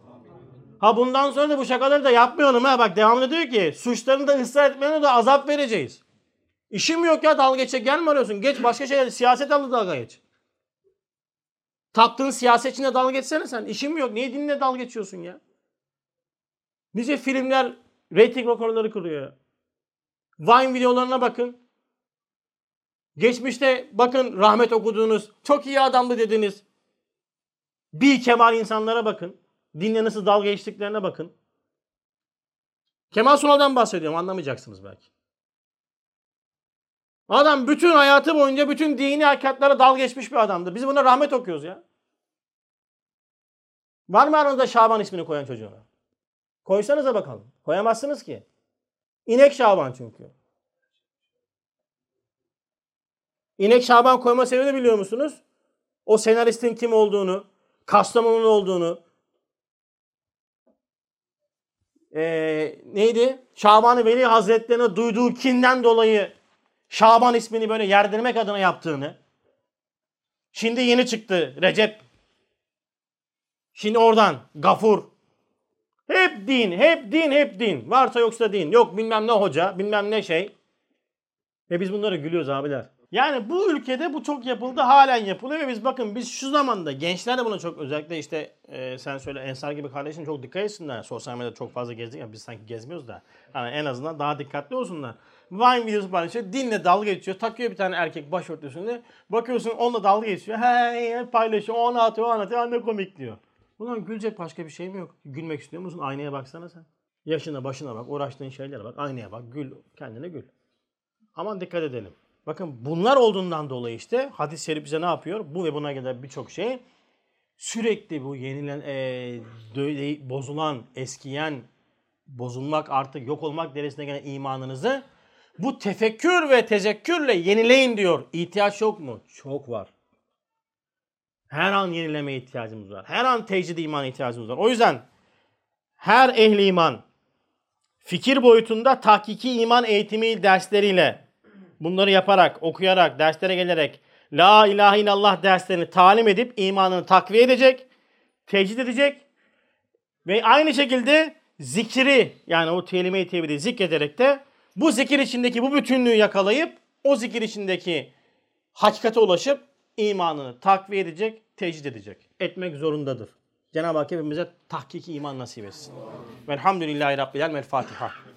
Ha bundan sonra da bu şakaları da yapmıyorum ha. Bak devamlı diyor ki suçlarını da ısrar etmeyene de azap vereceğiz. İşim yok ya dalga geçecek gelme arıyorsun. Geç başka şeyler siyaset alı dalga geç. Taptığın siyasetçine dalga geçsene sen. İşim yok. Niye dinle dalga geçiyorsun ya? Nice filmler reyting rekorları kırıyor. Vine videolarına bakın. Geçmişte bakın rahmet okuduğunuz, çok iyi adamdı dediniz. Bir Kemal insanlara bakın. Dinle nasıl dalga geçtiklerine bakın. Kemal Sunal'dan bahsediyorum anlamayacaksınız belki. Adam bütün hayatı boyunca bütün dini hakikatlara dalga geçmiş bir adamdır. Biz buna rahmet okuyoruz ya. Var mı aranızda Şaban ismini koyan çocuğuna? Koysanıza bakalım. Koyamazsınız ki. İnek Şaban çünkü. İnek Şaban koyma sebebini biliyor musunuz? O senaristin kim olduğunu, Kastamonu'lu olduğunu, ee, neydi? Şaban-ı Veli Hazretlerine duyduğu kinden dolayı Şaban ismini böyle yerdirmek adına yaptığını. Şimdi yeni çıktı Recep. Şimdi oradan Gafur. Hep din, hep din, hep din. Varsa yoksa din. Yok bilmem ne hoca, bilmem ne şey. Ve biz bunlara gülüyoruz abiler. Yani bu ülkede bu çok yapıldı, halen yapılıyor ve biz bakın biz şu zamanda gençler de buna çok özellikle işte e, sen söyle Ensar gibi kardeşim çok dikkat etsinler. Sosyal medyada çok fazla gezdik ya biz sanki gezmiyoruz da. Yani en azından daha dikkatli olsunlar. Vine videosu paylaşıyor, dinle dalga geçiyor. Takıyor bir tane erkek başörtüsünü. Bakıyorsun onunla dalga geçiyor. He paylaşıyor, onu atıyor, onu atıyor, ne komik diyor. Bundan gülecek başka bir şey mi yok? Gülmek istiyor musun? Aynaya baksana sen. Yaşına başına bak, uğraştığın şeylere bak, aynaya bak, gül, kendine gül. Aman dikkat edelim. Bakın bunlar olduğundan dolayı işte hadis-i şerif bize ne yapıyor? Bu ve buna kadar birçok şey sürekli bu yenilen, e, bozulan, eskiyen, bozulmak artık yok olmak derecesine gelen imanınızı bu tefekkür ve tezekkürle yenileyin diyor. İhtiyaç yok mu? Çok var. Her an yenilemeye ihtiyacımız var. Her an tecrid iman ihtiyacımız var. O yüzden her ehli iman fikir boyutunda tahkiki iman eğitimi dersleriyle bunları yaparak, okuyarak, derslere gelerek La ilahe illallah derslerini talim edip imanını takviye edecek, tecrid edecek ve aynı şekilde zikri yani o kelime-i tevhidi zikrederek de bu zikir içindeki bu bütünlüğü yakalayıp o zikir içindeki hakikate ulaşıp imanını takviye edecek, tecrid edecek. Etmek zorundadır. Cenab-ı Hak hepimize tahkiki iman nasip etsin. Velhamdülillahi Rabbil Fatiha.